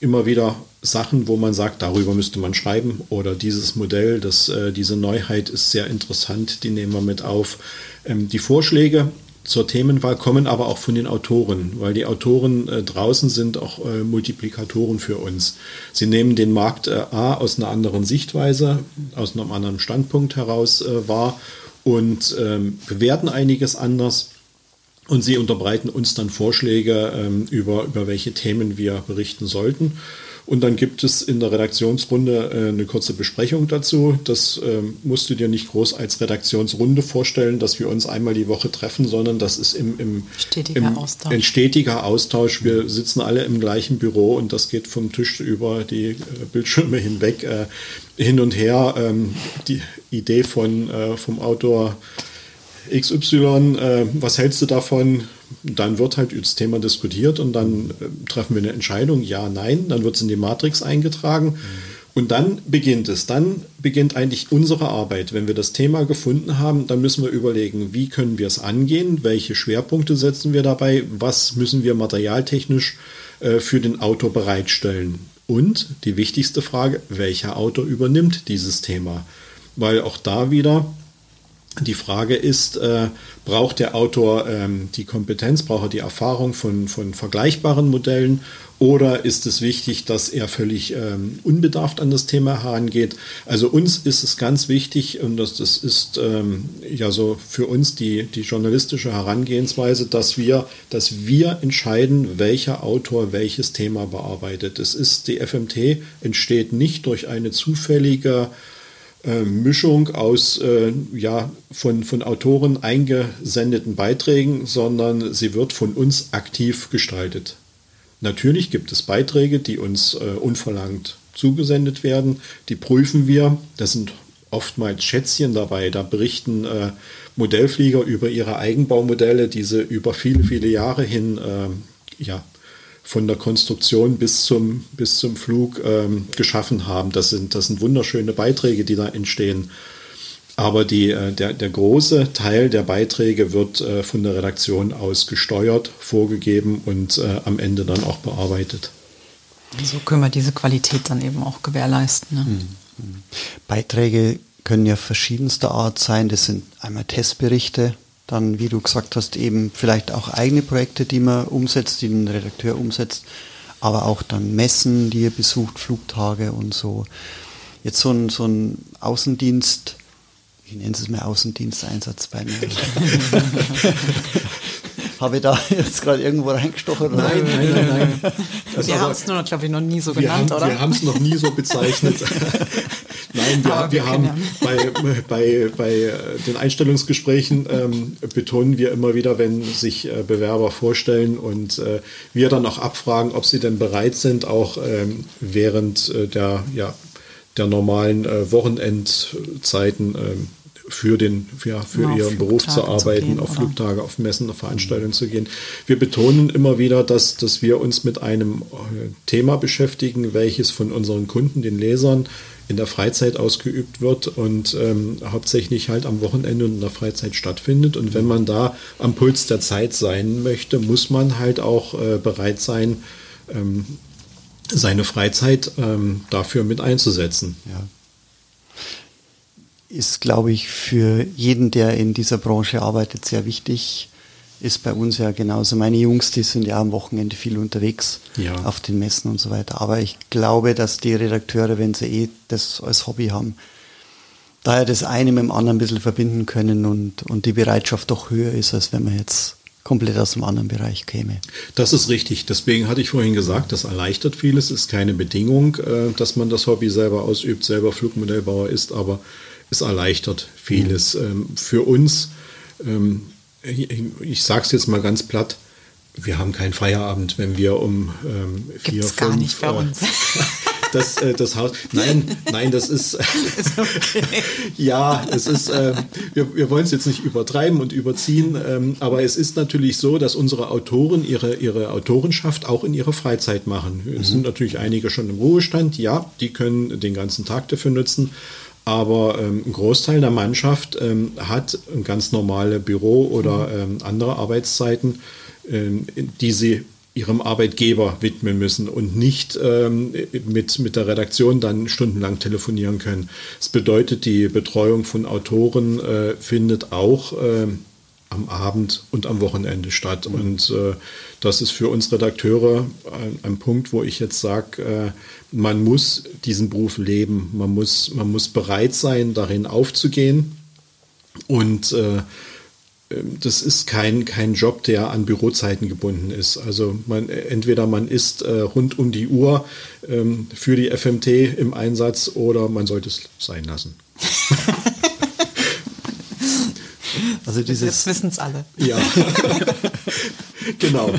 immer wieder Sachen, wo man sagt, darüber müsste man schreiben oder dieses Modell, das, äh, diese Neuheit ist sehr interessant, die nehmen wir mit auf. Ähm, die Vorschläge zur Themenwahl kommen aber auch von den Autoren, weil die Autoren äh, draußen sind auch äh, Multiplikatoren für uns. Sie nehmen den Markt äh, A aus einer anderen Sichtweise, aus einem anderen Standpunkt heraus äh, wahr und ähm, bewerten einiges anders. Und sie unterbreiten uns dann Vorschläge ähm, über, über welche Themen wir berichten sollten. Und dann gibt es in der Redaktionsrunde äh, eine kurze Besprechung dazu. Das äh, musst du dir nicht groß als Redaktionsrunde vorstellen, dass wir uns einmal die Woche treffen, sondern das ist im, im, stetiger im, Austausch. ein stetiger Austausch. Wir sitzen alle im gleichen Büro und das geht vom Tisch über die äh, Bildschirme hinweg äh, hin und her. Ähm, die Idee von, äh, vom Autor XY, äh, was hältst du davon? Dann wird halt das Thema diskutiert und dann äh, treffen wir eine Entscheidung, ja, nein, dann wird es in die Matrix eingetragen. Mhm. Und dann beginnt es. Dann beginnt eigentlich unsere Arbeit. Wenn wir das Thema gefunden haben, dann müssen wir überlegen, wie können wir es angehen, welche Schwerpunkte setzen wir dabei, was müssen wir materialtechnisch äh, für den Autor bereitstellen. Und die wichtigste Frage, welcher Autor übernimmt dieses Thema? Weil auch da wieder die Frage ist, äh, braucht der Autor ähm, die Kompetenz, braucht er die Erfahrung von, von vergleichbaren Modellen oder ist es wichtig, dass er völlig ähm, unbedarft an das Thema herangeht? Also uns ist es ganz wichtig und das, das ist ähm, ja so für uns die, die journalistische Herangehensweise, dass wir, dass wir entscheiden, welcher Autor welches Thema bearbeitet. Es ist, die FMT entsteht nicht durch eine zufällige äh, Mischung aus äh, ja, von, von Autoren eingesendeten Beiträgen, sondern sie wird von uns aktiv gestaltet. Natürlich gibt es Beiträge, die uns äh, unverlangt zugesendet werden. Die prüfen wir. Das sind oftmals Schätzchen dabei. Da berichten äh, Modellflieger über ihre Eigenbaumodelle, die sie über viele, viele Jahre hin äh, ja, von der Konstruktion bis zum, bis zum Flug ähm, geschaffen haben. Das sind, das sind wunderschöne Beiträge, die da entstehen. Aber die, äh, der, der große Teil der Beiträge wird äh, von der Redaktion aus gesteuert, vorgegeben und äh, am Ende dann auch bearbeitet. So können wir diese Qualität dann eben auch gewährleisten. Ne? Mhm. Beiträge können ja verschiedenster Art sein. Das sind einmal Testberichte, dann, wie du gesagt hast, eben vielleicht auch eigene Projekte, die man umsetzt, die ein Redakteur umsetzt, aber auch dann Messen, die ihr besucht, Flugtage und so. Jetzt so ein, so ein Außendienst, ich nenne es mal Außendiensteinsatz bei mir. Habe ich da jetzt gerade irgendwo reingestochen? Nein, nein, nein, nein. Das wir haben es glaube ich, noch nie so genannt, haben, oder? Wir haben es noch nie so bezeichnet. nein, wir, wir, haben bei, bei, bei den Einstellungsgesprächen ähm, betonen wir immer wieder, wenn sich äh, Bewerber vorstellen und äh, wir dann auch abfragen, ob sie denn bereit sind, auch ähm, während äh, der, ja, der normalen äh, Wochenendzeiten ähm, für, den, für, für ja, ihren Beruf zu arbeiten, zu gehen, auf oder? Flugtage, auf Messen, auf Veranstaltungen mhm. zu gehen. Wir betonen immer wieder, dass, dass wir uns mit einem äh, Thema beschäftigen, welches von unseren Kunden, den Lesern, in der Freizeit ausgeübt wird und ähm, hauptsächlich halt am Wochenende und in der Freizeit stattfindet. Und wenn man da am Puls der Zeit sein möchte, muss man halt auch äh, bereit sein, ähm, seine Freizeit ähm, dafür mit einzusetzen. Ja ist, glaube ich, für jeden, der in dieser Branche arbeitet, sehr wichtig. Ist bei uns ja genauso. Meine Jungs, die sind ja am Wochenende viel unterwegs ja. auf den Messen und so weiter. Aber ich glaube, dass die Redakteure, wenn sie eh das als Hobby haben, daher das eine mit dem anderen ein bisschen verbinden können und, und die Bereitschaft doch höher ist, als wenn man jetzt komplett aus einem anderen Bereich käme. Das ist richtig. Deswegen hatte ich vorhin gesagt, das erleichtert vieles, ist keine Bedingung, äh, dass man das Hobby selber ausübt, selber Flugmodellbauer ist, aber es erleichtert vieles. Mhm. Für uns, ähm, ich sage es jetzt mal ganz platt, wir haben keinen Feierabend, wenn wir um ähm, vier, Gibt's fünf, gar nicht bei äh, uns. das, äh, das Haus. Nein, nein, das ist. ist okay. ja, es ist. Äh, wir wir wollen es jetzt nicht übertreiben und überziehen, ähm, aber es ist natürlich so, dass unsere Autoren ihre, ihre Autorenschaft auch in ihrer Freizeit machen. Es mhm. sind natürlich einige schon im Ruhestand, ja, die können den ganzen Tag dafür nutzen. Aber ähm, ein Großteil der Mannschaft ähm, hat ganz normale Büro- oder ähm, andere Arbeitszeiten, ähm, die sie ihrem Arbeitgeber widmen müssen und nicht ähm, mit, mit der Redaktion dann stundenlang telefonieren können. Das bedeutet, die Betreuung von Autoren äh, findet auch äh, am Abend und am Wochenende statt. Und äh, das ist für uns Redakteure ein, ein Punkt, wo ich jetzt sage, äh, man muss diesen Beruf leben, man muss, man muss bereit sein, darin aufzugehen. Und äh, das ist kein, kein Job, der an Bürozeiten gebunden ist. Also man, entweder man ist äh, rund um die Uhr ähm, für die FMT im Einsatz oder man sollte es sein lassen. also dieses Jetzt wissen es alle. Ja. genau.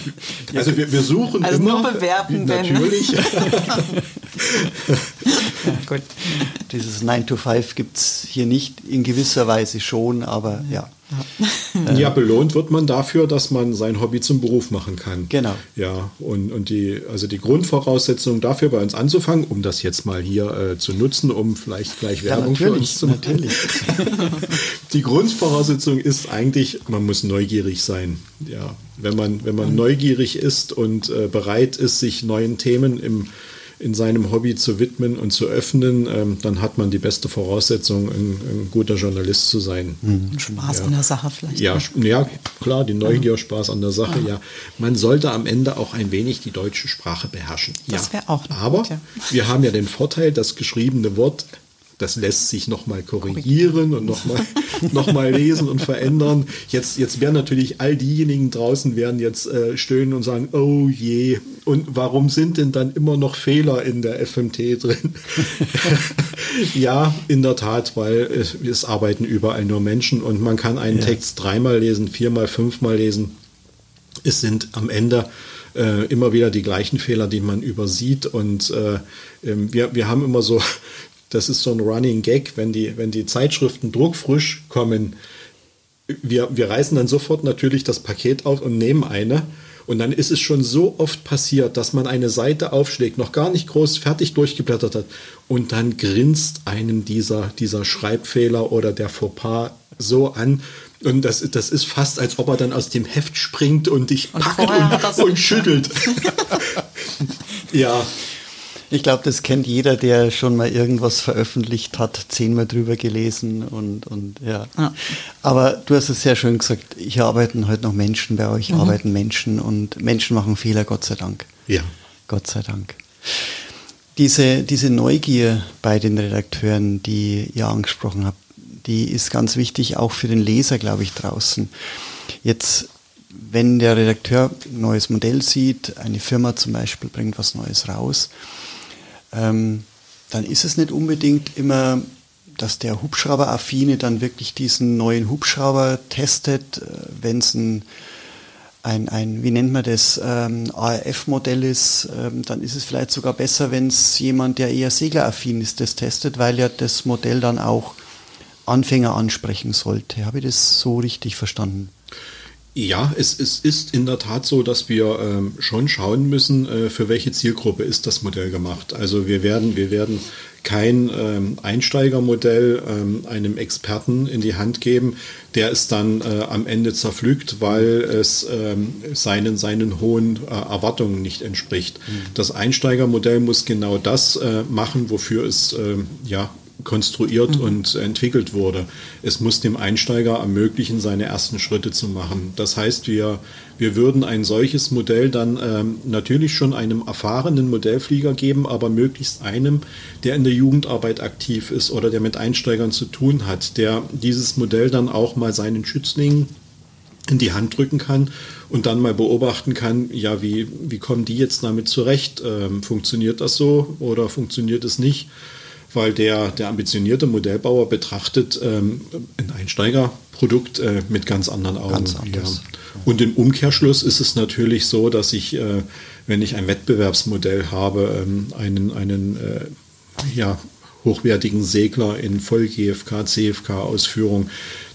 Also wir, wir suchen also immer. Nur bewerben, natürlich. ja, gut. Dieses 9 to 5 gibt es hier nicht, in gewisser Weise schon, aber ja. Ja, belohnt wird man dafür, dass man sein Hobby zum Beruf machen kann. Genau. Ja, und, und die, also die Grundvoraussetzung dafür bei uns anzufangen, um das jetzt mal hier äh, zu nutzen, um vielleicht gleich Werbung ja, für uns zu machen. Natürlich. die Grundvoraussetzung ist eigentlich, man muss neugierig sein. Ja, wenn man, wenn man neugierig ist und äh, bereit ist, sich neuen Themen im in seinem Hobby zu widmen und zu öffnen, ähm, dann hat man die beste Voraussetzung, ein, ein guter Journalist zu sein. Mhm. Spaß ja. an der Sache vielleicht. Ja, ja klar, die Neugier, ja. Spaß an der Sache, ja. ja. Man sollte am Ende auch ein wenig die deutsche Sprache beherrschen. Das wäre auch. Aber gut, wir haben ja den Vorteil, das geschriebene Wort das lässt sich nochmal korrigieren und nochmal noch mal lesen und verändern. Jetzt, jetzt werden natürlich all diejenigen draußen werden jetzt äh, stöhnen und sagen, oh je, und warum sind denn dann immer noch Fehler in der FMT drin? ja, in der Tat, weil es, es, arbeiten überall nur Menschen und man kann einen ja. Text dreimal lesen, viermal, fünfmal lesen. Es sind am Ende äh, immer wieder die gleichen Fehler, die man übersieht. Und äh, ähm, wir, wir haben immer so das ist so ein Running Gag, wenn die, wenn die Zeitschriften druckfrisch kommen. Wir, wir reißen dann sofort natürlich das Paket auf und nehmen eine. Und dann ist es schon so oft passiert, dass man eine Seite aufschlägt, noch gar nicht groß fertig durchgeblättert hat. Und dann grinst einem dieser, dieser Schreibfehler oder der Fauxpas so an. Und das, das ist fast, als ob er dann aus dem Heft springt und dich packt und, und, und schüttelt. ja, ich glaube, das kennt jeder, der schon mal irgendwas veröffentlicht hat, zehnmal drüber gelesen und, und ja. ja. Aber du hast es sehr schön gesagt, hier arbeiten heute noch Menschen, bei euch mhm. arbeiten Menschen und Menschen machen Fehler, Gott sei Dank. Ja. Gott sei Dank. Diese, diese Neugier bei den Redakteuren, die ihr angesprochen habt, die ist ganz wichtig, auch für den Leser, glaube ich, draußen. Jetzt wenn der Redakteur ein neues Modell sieht, eine Firma zum Beispiel bringt was Neues raus, ähm, dann ist es nicht unbedingt immer, dass der Hubschrauberaffine dann wirklich diesen neuen Hubschrauber testet, äh, wenn es ein, ein, ein, wie nennt man das, ähm, ARF-Modell ist, ähm, dann ist es vielleicht sogar besser, wenn es jemand, der eher segleraffin ist, das testet, weil ja das Modell dann auch Anfänger ansprechen sollte. Habe ich das so richtig verstanden? Ja, es, es ist in der Tat so, dass wir ähm, schon schauen müssen, äh, für welche Zielgruppe ist das Modell gemacht. Also wir werden, wir werden kein ähm, Einsteigermodell ähm, einem Experten in die Hand geben, der es dann äh, am Ende zerpflügt, weil es ähm, seinen, seinen hohen äh, Erwartungen nicht entspricht. Mhm. Das Einsteigermodell muss genau das äh, machen, wofür es ähm, ja konstruiert mhm. und entwickelt wurde. Es muss dem Einsteiger ermöglichen, seine ersten Schritte zu machen. Das heißt, wir, wir würden ein solches Modell dann ähm, natürlich schon einem erfahrenen Modellflieger geben, aber möglichst einem, der in der Jugendarbeit aktiv ist oder der mit Einsteigern zu tun hat, der dieses Modell dann auch mal seinen Schützlingen in die Hand drücken kann und dann mal beobachten kann, ja, wie, wie kommen die jetzt damit zurecht? Ähm, funktioniert das so oder funktioniert es nicht? Weil der, der ambitionierte Modellbauer betrachtet ähm, ein Einsteigerprodukt äh, mit ganz anderen Augen. Ganz ja. Und im Umkehrschluss ist es natürlich so, dass ich, äh, wenn ich ein Wettbewerbsmodell habe, ähm, einen, einen äh, ja, hochwertigen Segler in Voll-GFK, CFK-Ausführung,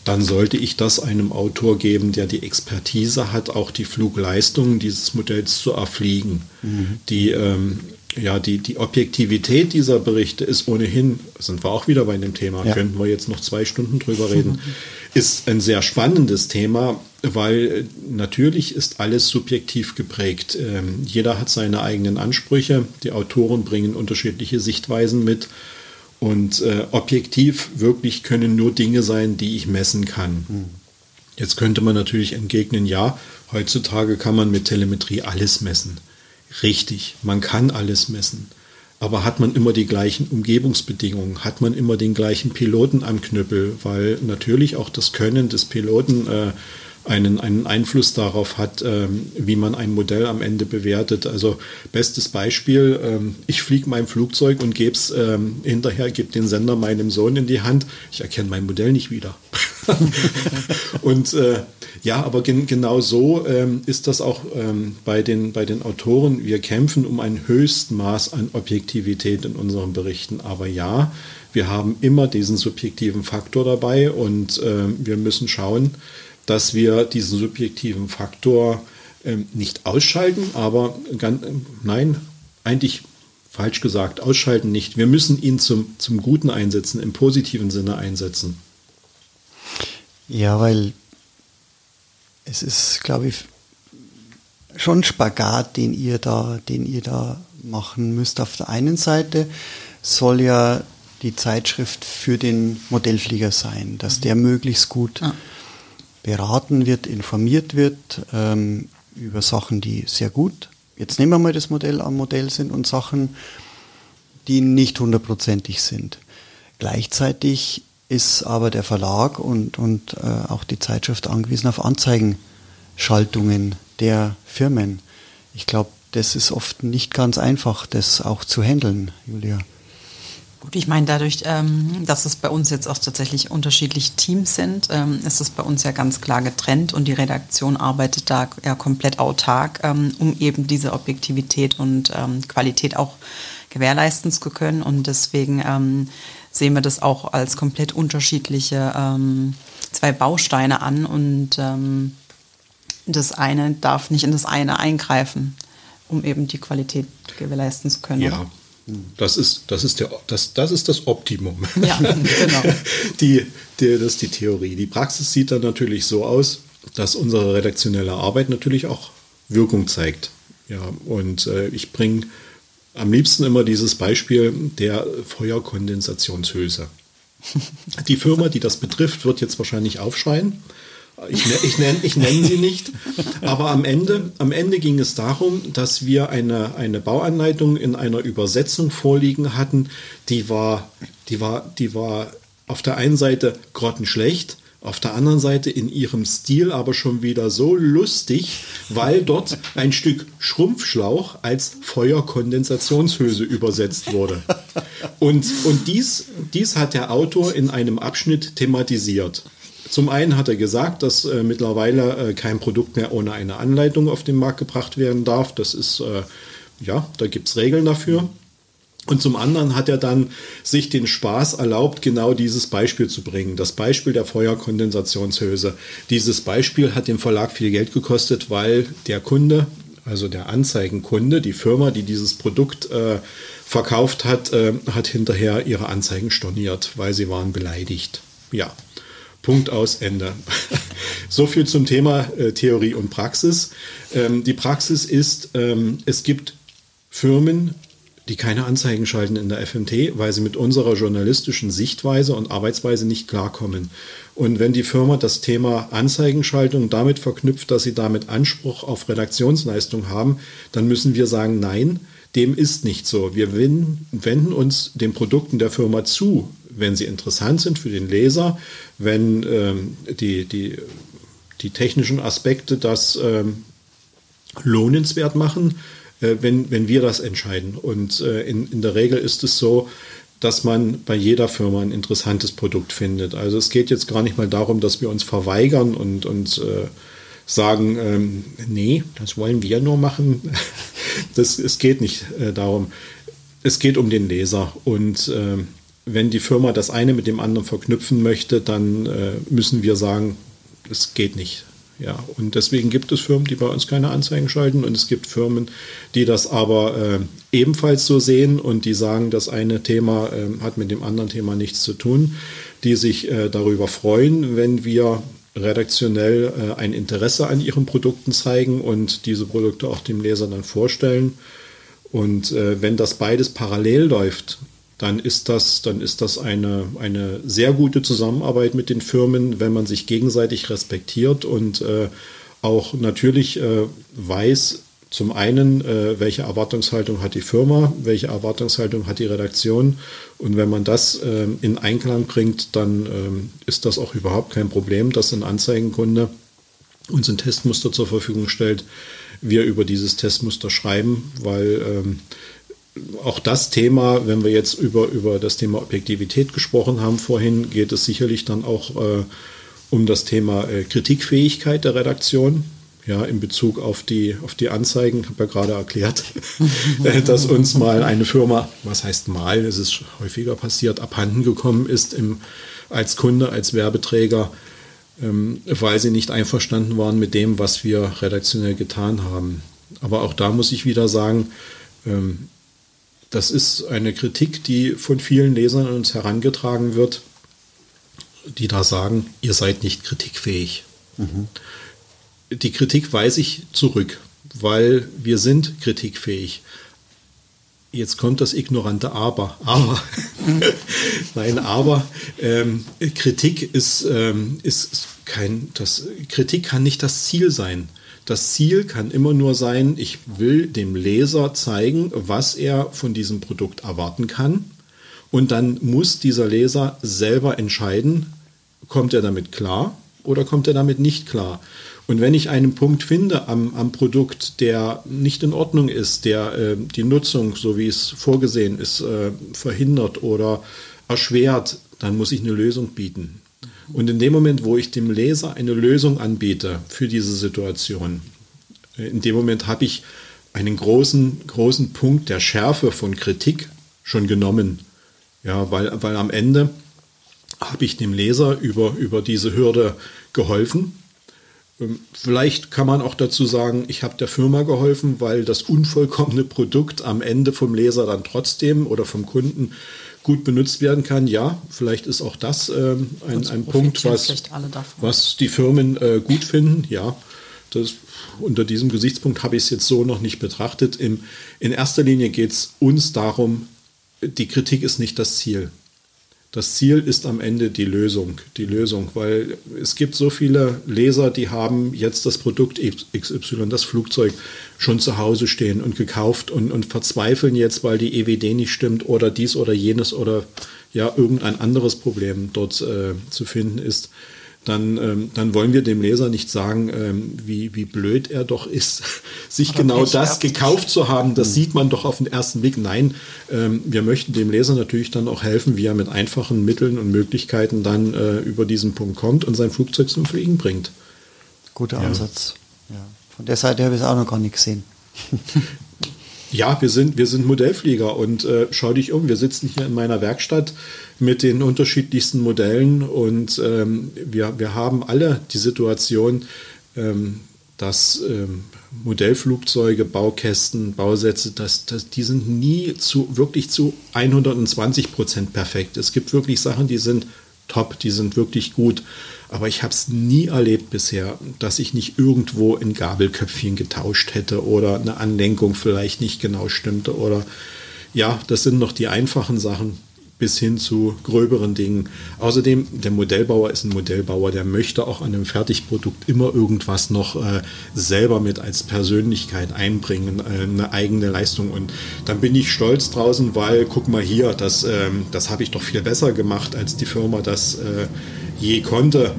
dann sollte ich das einem Autor geben, der die Expertise hat, auch die Flugleistungen dieses Modells zu erfliegen. Mhm. Die, ähm, ja, die, die Objektivität dieser Berichte ist ohnehin, sind wir auch wieder bei dem Thema, ja. könnten wir jetzt noch zwei Stunden drüber reden, ist ein sehr spannendes Thema, weil natürlich ist alles subjektiv geprägt. Ähm, jeder hat seine eigenen Ansprüche, die Autoren bringen unterschiedliche Sichtweisen mit. Und äh, objektiv wirklich können nur Dinge sein, die ich messen kann. Mhm. Jetzt könnte man natürlich entgegnen, ja, heutzutage kann man mit Telemetrie alles messen. Richtig, man kann alles messen. Aber hat man immer die gleichen Umgebungsbedingungen? Hat man immer den gleichen Piloten am Knüppel? Weil natürlich auch das Können des Piloten äh, einen, einen Einfluss darauf hat, ähm, wie man ein Modell am Ende bewertet. Also bestes Beispiel, ähm, ich fliege mein Flugzeug und gebe es ähm, hinterher, gebe den Sender meinem Sohn in die Hand. Ich erkenne mein Modell nicht wieder. und äh, ja, aber gen genau so ähm, ist das auch ähm, bei, den, bei den Autoren. Wir kämpfen um ein Höchstmaß an Objektivität in unseren Berichten. Aber ja, wir haben immer diesen subjektiven Faktor dabei und äh, wir müssen schauen, dass wir diesen subjektiven Faktor ähm, nicht ausschalten, aber ganz, nein, eigentlich falsch gesagt, ausschalten nicht. Wir müssen ihn zum, zum Guten einsetzen, im positiven Sinne einsetzen. Ja, weil es ist, glaube ich, schon Spagat, den ihr da, den ihr da machen müsst. Auf der einen Seite soll ja die Zeitschrift für den Modellflieger sein, dass der möglichst gut ah beraten wird, informiert wird ähm, über Sachen, die sehr gut, jetzt nehmen wir mal das Modell am Modell sind und Sachen, die nicht hundertprozentig sind. Gleichzeitig ist aber der Verlag und, und äh, auch die Zeitschrift angewiesen auf Anzeigenschaltungen der Firmen. Ich glaube, das ist oft nicht ganz einfach, das auch zu handeln, Julia. Gut, ich meine, dadurch, ähm, dass es bei uns jetzt auch tatsächlich unterschiedliche Teams sind, ähm, ist es bei uns ja ganz klar getrennt und die Redaktion arbeitet da ja komplett autark, ähm, um eben diese Objektivität und ähm, Qualität auch gewährleisten zu können. Und deswegen ähm, sehen wir das auch als komplett unterschiedliche ähm, zwei Bausteine an und das eine darf nicht in das eine eingreifen, um eben die Qualität gewährleisten zu können. Ja. Das ist, das ist, der, das, das, ist das Optimum. Ja, genau. die, die, das ist die Theorie. Die Praxis sieht dann natürlich so aus, dass unsere redaktionelle Arbeit natürlich auch Wirkung zeigt. Ja, und äh, ich bringe am liebsten immer dieses Beispiel der Feuerkondensationshülse. Die Firma, die das betrifft, wird jetzt wahrscheinlich aufschreien. Ich, ne, ich nenne ich nenn sie nicht. Aber am Ende, am Ende ging es darum, dass wir eine, eine Bauanleitung in einer Übersetzung vorliegen hatten, die war, die war, die war auf der einen Seite grottenschlecht, auf der anderen Seite in ihrem Stil aber schon wieder so lustig, weil dort ein Stück Schrumpfschlauch als Feuerkondensationshülse übersetzt wurde. Und, und dies, dies hat der Autor in einem Abschnitt thematisiert. Zum einen hat er gesagt, dass äh, mittlerweile äh, kein Produkt mehr ohne eine Anleitung auf den Markt gebracht werden darf. Das ist, äh, ja, da gibt es Regeln dafür. Und zum anderen hat er dann sich den Spaß erlaubt, genau dieses Beispiel zu bringen. Das Beispiel der Feuerkondensationshülse. Dieses Beispiel hat dem Verlag viel Geld gekostet, weil der Kunde, also der Anzeigenkunde, die Firma, die dieses Produkt äh, verkauft hat, äh, hat hinterher ihre Anzeigen storniert, weil sie waren beleidigt. Ja, Punkt aus Ende. so viel zum Thema äh, Theorie und Praxis. Ähm, die Praxis ist, ähm, es gibt Firmen, die keine Anzeigen schalten in der FMT, weil sie mit unserer journalistischen Sichtweise und Arbeitsweise nicht klarkommen. Und wenn die Firma das Thema Anzeigenschaltung damit verknüpft, dass sie damit Anspruch auf Redaktionsleistung haben, dann müssen wir sagen, nein, dem ist nicht so. Wir wenden uns den Produkten der Firma zu, wenn sie interessant sind für den Leser, wenn ähm, die, die, die technischen Aspekte das ähm, lohnenswert machen, äh, wenn, wenn wir das entscheiden. Und äh, in, in der Regel ist es so, dass man bei jeder Firma ein interessantes Produkt findet. Also es geht jetzt gar nicht mal darum, dass wir uns verweigern und, und äh, sagen, ähm, nee, das wollen wir nur machen. das, es geht nicht äh, darum. Es geht um den Leser. Und äh, wenn die Firma das eine mit dem anderen verknüpfen möchte, dann äh, müssen wir sagen, es geht nicht. Ja, und deswegen gibt es Firmen, die bei uns keine Anzeigen schalten und es gibt Firmen, die das aber äh, ebenfalls so sehen und die sagen, das eine Thema äh, hat mit dem anderen Thema nichts zu tun, die sich äh, darüber freuen, wenn wir redaktionell äh, ein Interesse an ihren Produkten zeigen und diese Produkte auch dem Leser dann vorstellen. Und äh, wenn das beides parallel läuft, dann ist das, dann ist das eine, eine sehr gute Zusammenarbeit mit den Firmen, wenn man sich gegenseitig respektiert und äh, auch natürlich äh, weiß, zum einen, äh, welche Erwartungshaltung hat die Firma, welche Erwartungshaltung hat die Redaktion. Und wenn man das äh, in Einklang bringt, dann ähm, ist das auch überhaupt kein Problem, dass ein Anzeigenkunde uns ein Testmuster zur Verfügung stellt, wir über dieses Testmuster schreiben, weil ähm, auch das Thema, wenn wir jetzt über, über das Thema Objektivität gesprochen haben vorhin, geht es sicherlich dann auch äh, um das Thema äh, Kritikfähigkeit der Redaktion. Ja, in Bezug auf die, auf die Anzeigen, ich habe ja gerade erklärt, dass uns mal eine Firma, was heißt mal, es ist häufiger passiert, abhanden gekommen ist im, als Kunde, als Werbeträger, ähm, weil sie nicht einverstanden waren mit dem, was wir redaktionell getan haben. Aber auch da muss ich wieder sagen, ähm, das ist eine Kritik, die von vielen Lesern an uns herangetragen wird, die da sagen, ihr seid nicht kritikfähig. Mhm. Die Kritik weise ich zurück, weil wir sind kritikfähig. Jetzt kommt das ignorante Aber. Aber, nein, aber ähm, Kritik ist, ähm, ist kein, das, Kritik kann nicht das Ziel sein. Das Ziel kann immer nur sein, ich will dem Leser zeigen, was er von diesem Produkt erwarten kann. Und dann muss dieser Leser selber entscheiden, kommt er damit klar oder kommt er damit nicht klar. Und wenn ich einen Punkt finde am, am Produkt, der nicht in Ordnung ist, der äh, die Nutzung, so wie es vorgesehen ist, äh, verhindert oder erschwert, dann muss ich eine Lösung bieten. Und in dem Moment, wo ich dem Leser eine Lösung anbiete für diese Situation, äh, in dem Moment habe ich einen großen, großen Punkt der Schärfe von Kritik schon genommen. Ja, weil, weil am Ende habe ich dem Leser über, über diese Hürde geholfen. Ähm, vielleicht kann man auch dazu sagen, ich habe der Firma geholfen, weil das unvollkommene Produkt am Ende vom Leser dann trotzdem oder vom Kunden gut benutzt werden kann. Ja, vielleicht ist auch das ähm, ein, ein Punkt, was, was die Firmen äh, gut finden. Ja, das, unter diesem Gesichtspunkt habe ich es jetzt so noch nicht betrachtet. Im, in erster Linie geht es uns darum, die Kritik ist nicht das Ziel. Das Ziel ist am Ende die Lösung, die Lösung, weil es gibt so viele Leser, die haben jetzt das Produkt XY, das Flugzeug, schon zu Hause stehen und gekauft und, und verzweifeln jetzt, weil die EWD nicht stimmt oder dies oder jenes oder ja irgendein anderes Problem dort äh, zu finden ist dann, ähm, dann wollen wir dem Leser nicht sagen, ähm, wie, wie blöd er doch ist, sich Oder genau das gekauft zu haben. Das mhm. sieht man doch auf den ersten Blick. Nein, ähm, wir möchten dem Leser natürlich dann auch helfen, wie er mit einfachen Mitteln und Möglichkeiten dann äh, über diesen Punkt kommt und sein Flugzeug zum Fliegen bringt. Guter ja. Ansatz. Ja. Von der Seite habe ich es auch noch gar nicht gesehen. Ja, wir sind, wir sind Modellflieger und äh, schau dich um, wir sitzen hier in meiner Werkstatt mit den unterschiedlichsten Modellen und ähm, wir, wir haben alle die Situation, ähm, dass ähm, Modellflugzeuge, Baukästen, Bausätze, das, das, die sind nie zu, wirklich zu 120 Prozent perfekt. Es gibt wirklich Sachen, die sind top, die sind wirklich gut. Aber ich habe es nie erlebt bisher, dass ich nicht irgendwo ein Gabelköpfchen getauscht hätte oder eine Anlenkung vielleicht nicht genau stimmte. Oder ja, das sind noch die einfachen Sachen bis hin zu gröberen Dingen. Außerdem, der Modellbauer ist ein Modellbauer, der möchte auch an einem Fertigprodukt immer irgendwas noch äh, selber mit als Persönlichkeit einbringen, äh, eine eigene Leistung. Und dann bin ich stolz draußen, weil, guck mal hier, das, ähm, das habe ich doch viel besser gemacht, als die Firma das äh, je konnte.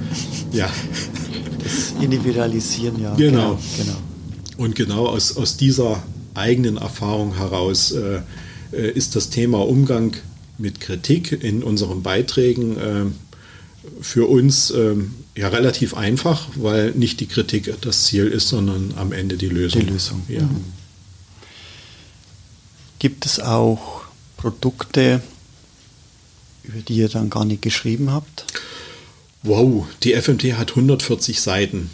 Ja. Das Individualisieren, ja. Genau. genau. Und genau aus, aus dieser eigenen Erfahrung heraus äh, äh, ist das Thema Umgang mit Kritik in unseren Beiträgen äh, für uns äh, ja relativ einfach, weil nicht die Kritik das Ziel ist, sondern am Ende die Lösung. Die Lösung. Ja. Mhm. Gibt es auch Produkte, über die ihr dann gar nicht geschrieben habt? Wow, die FMT hat 140 Seiten.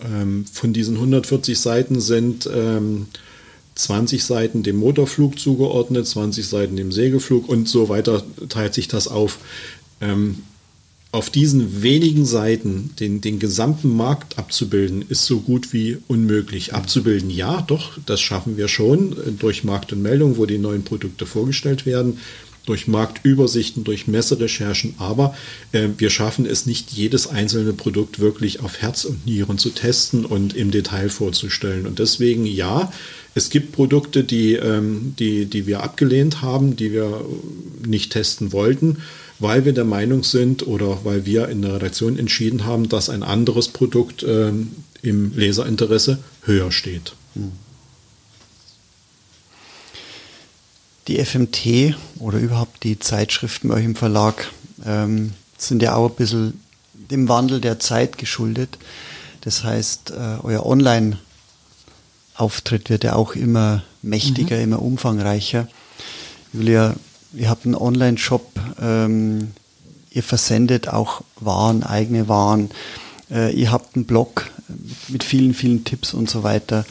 Ähm, von diesen 140 Seiten sind ähm, 20 Seiten dem Motorflug zugeordnet, 20 Seiten dem Segelflug und so weiter teilt sich das auf. Ähm, auf diesen wenigen Seiten den, den gesamten Markt abzubilden, ist so gut wie unmöglich. Abzubilden, ja, doch, das schaffen wir schon äh, durch Markt und Meldung, wo die neuen Produkte vorgestellt werden, durch Marktübersichten, durch Messerecherchen, aber äh, wir schaffen es nicht, jedes einzelne Produkt wirklich auf Herz und Nieren zu testen und im Detail vorzustellen. Und deswegen, ja, es gibt Produkte, die, ähm, die, die wir abgelehnt haben, die wir nicht testen wollten weil wir der Meinung sind oder weil wir in der Redaktion entschieden haben, dass ein anderes Produkt äh, im Leserinteresse höher steht. Die FMT oder überhaupt die Zeitschriften bei euch im Verlag ähm, sind ja auch ein bisschen dem Wandel der Zeit geschuldet. Das heißt, äh, euer Online-Auftritt wird ja auch immer mächtiger, mhm. immer umfangreicher. Julia, ihr habt einen Online-Shop, ähm, ihr versendet auch Waren, eigene Waren, äh, ihr habt einen Blog mit vielen, vielen Tipps und so weiter.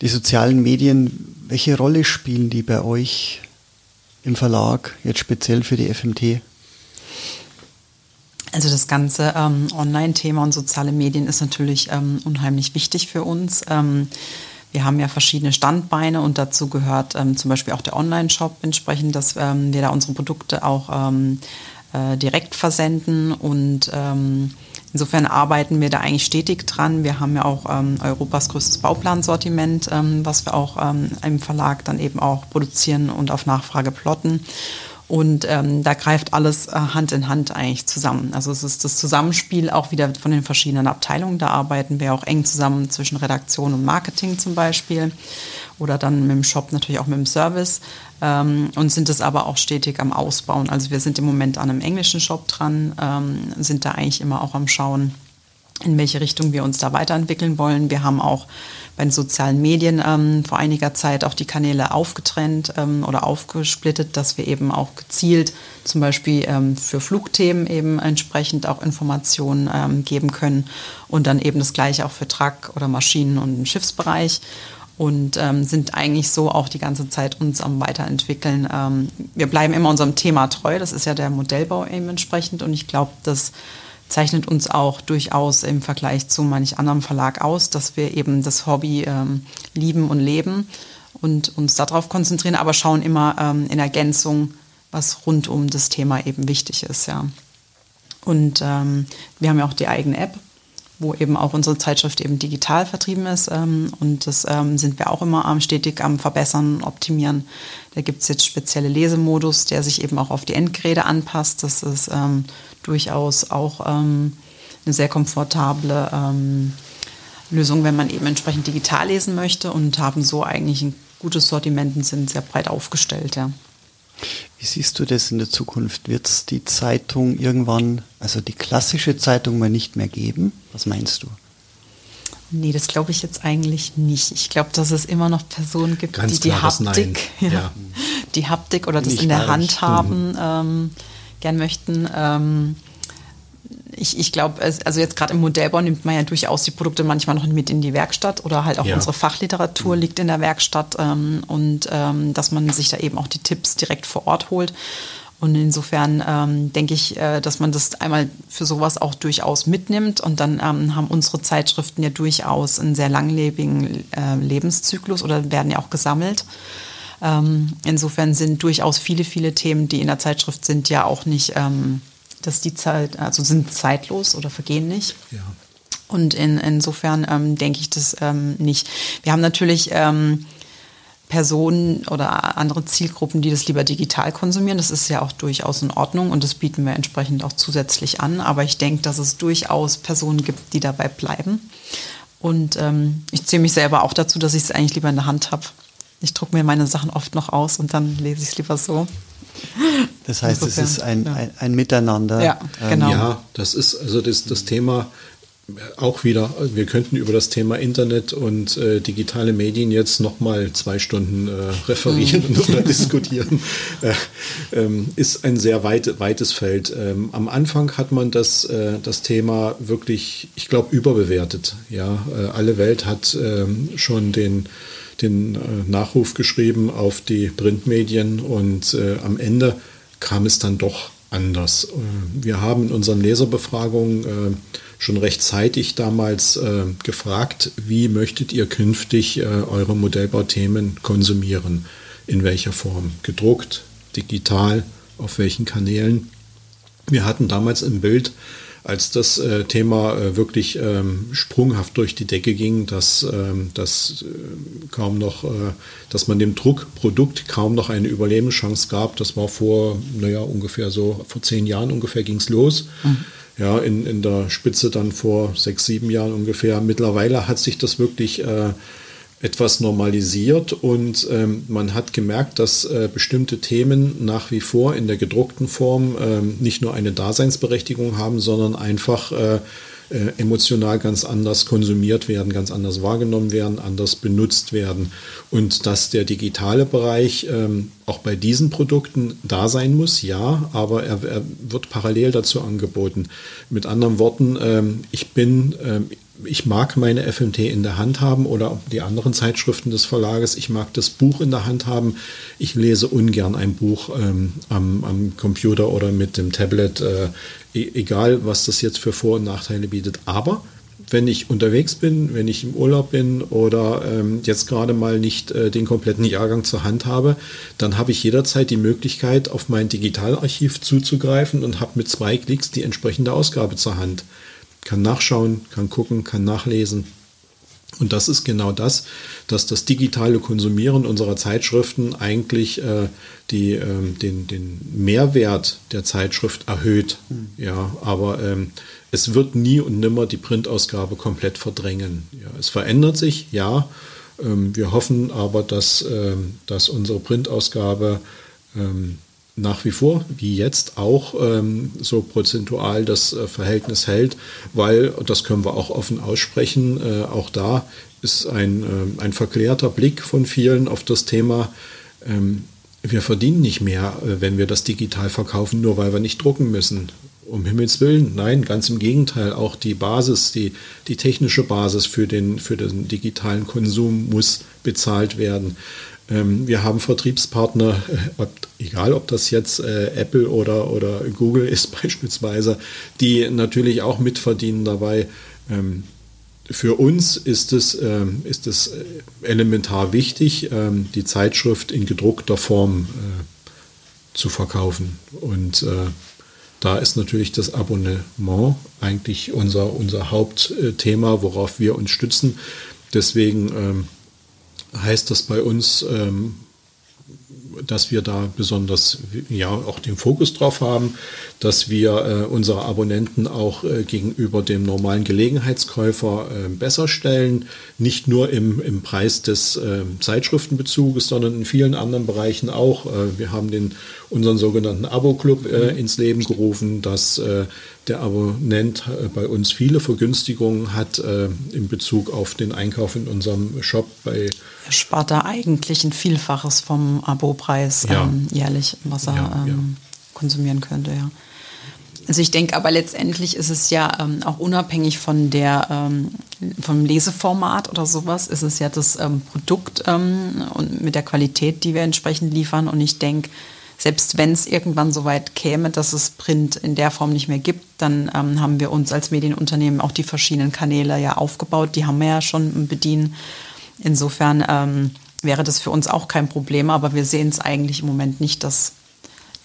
Die sozialen Medien, welche Rolle spielen die bei euch im Verlag, jetzt speziell für die FMT? Also das ganze ähm, Online-Thema und soziale Medien ist natürlich ähm, unheimlich wichtig für uns. Ähm, wir haben ja verschiedene Standbeine und dazu gehört ähm, zum Beispiel auch der Online-Shop entsprechend, dass ähm, wir da unsere Produkte auch ähm, äh, direkt versenden und insofern arbeiten wir da eigentlich stetig dran. Wir haben ja auch ähm, Europas größtes Bauplansortiment, ähm, was wir auch im Verlag dann eben auch produzieren und auf Nachfrage plotten. Und ähm, da greift alles äh, Hand in Hand eigentlich zusammen. Also es ist das Zusammenspiel auch wieder von den verschiedenen Abteilungen. Da arbeiten wir auch eng zusammen zwischen Redaktion und Marketing zum Beispiel. Oder dann mit dem Shop natürlich auch mit dem Service. Ähm, und sind es aber auch stetig am Ausbauen. Also wir sind im Moment an einem englischen Shop dran, ähm, sind da eigentlich immer auch am Schauen, in welche Richtung wir uns da weiterentwickeln wollen. Wir haben auch bei den sozialen Medien ähm, vor einiger Zeit auch die Kanäle aufgetrennt ähm, oder aufgesplittet, dass wir eben auch gezielt zum Beispiel ähm, für Flugthemen eben entsprechend auch Informationen ähm, geben können und dann eben das gleiche auch für Truck oder Maschinen und den Schiffsbereich und ähm, sind eigentlich so auch die ganze Zeit uns am Weiterentwickeln. Ähm, wir bleiben immer unserem Thema treu, das ist ja der Modellbau eben entsprechend und ich glaube, dass zeichnet uns auch durchaus im Vergleich zu manch anderem Verlag aus, dass wir eben das Hobby ähm, lieben und leben und uns darauf konzentrieren, aber schauen immer ähm, in Ergänzung, was rund um das Thema eben wichtig ist, ja. Und ähm, wir haben ja auch die eigene App, wo eben auch unsere Zeitschrift eben digital vertrieben ist. Ähm, und das ähm, sind wir auch immer am, stetig am Verbessern, Optimieren. Da gibt es jetzt spezielle Lesemodus, der sich eben auch auf die Endgeräte anpasst. Das ist ähm, durchaus auch ähm, eine sehr komfortable ähm, Lösung, wenn man eben entsprechend digital lesen möchte und haben so eigentlich ein gutes Sortiment und sind sehr breit aufgestellt. Ja. Wie siehst du das in der Zukunft? Wird es die Zeitung irgendwann, also die klassische Zeitung mal nicht mehr geben? Was meinst du? Nee, das glaube ich jetzt eigentlich nicht. Ich glaube, dass es immer noch Personen gibt, Ganz die die Haptik, ja, ja. die Haptik oder das nicht in der Hand haben. Mhm. Ähm, gern möchten. Ähm, ich, ich glaube, also jetzt gerade im Modellbau nimmt man ja durchaus die Produkte manchmal noch mit in die Werkstatt oder halt auch ja. unsere Fachliteratur mhm. liegt in der Werkstatt ähm, und ähm, dass man sich da eben auch die Tipps direkt vor Ort holt. Und insofern ähm, denke ich, äh, dass man das einmal für sowas auch durchaus mitnimmt. Und dann ähm, haben unsere Zeitschriften ja durchaus einen sehr langlebigen äh, Lebenszyklus oder werden ja auch gesammelt. Ähm, insofern sind durchaus viele, viele Themen, die in der Zeitschrift sind, ja auch nicht, ähm, dass die Zeit, also sind zeitlos oder vergehen nicht. Ja. Und in, insofern ähm, denke ich das ähm, nicht. Wir haben natürlich ähm, Personen oder andere Zielgruppen, die das lieber digital konsumieren. Das ist ja auch durchaus in Ordnung und das bieten wir entsprechend auch zusätzlich an. Aber ich denke, dass es durchaus Personen gibt, die dabei bleiben. Und ähm, ich zähle mich selber auch dazu, dass ich es eigentlich lieber in der Hand habe. Ich drucke mir meine Sachen oft noch aus und dann lese ich es lieber so. Das heißt, Insofern, es ist ein, ja. ein, ein, Miteinander. Ja, genau. Ja, das ist also das, das Thema auch wieder, wir könnten über das Thema Internet und äh, digitale Medien jetzt nochmal zwei Stunden äh, referieren mhm. oder diskutieren. Äh, ähm, ist ein sehr weit, weites Feld. Ähm, am Anfang hat man das, äh, das Thema wirklich, ich glaube, überbewertet. Ja, äh, alle Welt hat ähm, schon den den äh, Nachruf geschrieben auf die Printmedien und am Ende kam es dann doch anders. wir haben in unseren Leserbefragungen schon rechtzeitig damals äh, gefragt, wie möchtet ihr künftig äh, eure Modellbauthemen konsumieren? In welcher Form? Gedruckt, digital, auf welchen Kanälen? Wir hatten damals im Bild, als das äh, Thema äh, wirklich ähm, sprunghaft durch die Decke ging, dass, ähm, dass äh, kaum noch, äh, dass man dem Druckprodukt kaum noch eine Überlebenschance gab. Das war vor, naja, ungefähr so, vor zehn Jahren ungefähr ging es los. Mhm ja, in, in der Spitze dann vor sechs, sieben Jahren ungefähr. Mittlerweile hat sich das wirklich äh, etwas normalisiert und ähm, man hat gemerkt, dass äh, bestimmte Themen nach wie vor in der gedruckten Form äh, nicht nur eine Daseinsberechtigung haben, sondern einfach äh, äh, emotional ganz anders konsumiert werden, ganz anders wahrgenommen werden, anders benutzt werden. Und dass der digitale Bereich ähm, auch bei diesen Produkten da sein muss, ja, aber er, er wird parallel dazu angeboten. Mit anderen Worten, ähm, ich bin, ähm, ich mag meine FMT in der Hand haben oder die anderen Zeitschriften des Verlages. Ich mag das Buch in der Hand haben. Ich lese ungern ein Buch ähm, am, am, Computer oder mit dem Tablet, äh, e egal was das jetzt für Vor- und Nachteile bietet. Aber wenn ich unterwegs bin, wenn ich im Urlaub bin oder ähm, jetzt gerade mal nicht äh, den kompletten Jahrgang zur Hand habe, dann habe ich jederzeit die Möglichkeit, auf mein Digitalarchiv zuzugreifen und habe mit zwei Klicks die entsprechende Ausgabe zur Hand kann nachschauen, kann gucken, kann nachlesen. Und das ist genau das, dass das digitale Konsumieren unserer Zeitschriften eigentlich äh, die, ähm, den, den Mehrwert der Zeitschrift erhöht. Mhm. Ja, aber ähm, es wird nie und nimmer die Printausgabe komplett verdrängen. Ja, es verändert sich, ja. Ähm, wir hoffen aber, dass, ähm, dass unsere Printausgabe ähm, nach wie vor, wie jetzt auch, ähm, so prozentual das äh, Verhältnis hält, weil, das können wir auch offen aussprechen, äh, auch da ist ein, äh, ein verklärter Blick von vielen auf das Thema, ähm, wir verdienen nicht mehr, äh, wenn wir das digital verkaufen, nur weil wir nicht drucken müssen. Um Himmels Willen, nein, ganz im Gegenteil. Auch die Basis, die, die technische Basis für den, für den digitalen Konsum muss bezahlt werden. Ähm, wir haben Vertriebspartner, äh, egal ob das jetzt äh, Apple oder, oder Google ist beispielsweise, die natürlich auch mitverdienen dabei. Ähm, für uns ist es, ähm, ist es äh, elementar wichtig, ähm, die Zeitschrift in gedruckter Form äh, zu verkaufen. Und äh, da ist natürlich das Abonnement eigentlich unser, unser Hauptthema, worauf wir uns stützen. Deswegen ähm, heißt das bei uns, ähm, dass wir da besonders ja auch den Fokus drauf haben, dass wir äh, unsere Abonnenten auch äh, gegenüber dem normalen Gelegenheitskäufer äh, besser stellen, nicht nur im, im Preis des äh, Zeitschriftenbezuges, sondern in vielen anderen Bereichen auch. Äh, wir haben den unseren sogenannten Abo-Club äh, ins Leben gerufen, dass der Abonnent bei uns viele Vergünstigungen hat in Bezug auf den Einkauf in unserem Shop bei er spart da eigentlich ein Vielfaches vom Abopreis ja. ähm, jährlich, was er ja, ähm, ja. konsumieren könnte, ja. Also ich denke aber letztendlich ist es ja ähm, auch unabhängig von der ähm, vom Leseformat oder sowas, ist es ja das ähm, Produkt ähm, und mit der Qualität, die wir entsprechend liefern. Und ich denke, selbst wenn es irgendwann so weit käme, dass es Print in der Form nicht mehr gibt, dann ähm, haben wir uns als Medienunternehmen auch die verschiedenen Kanäle ja aufgebaut. Die haben wir ja schon bedienen. Insofern ähm, wäre das für uns auch kein Problem, aber wir sehen es eigentlich im Moment nicht, dass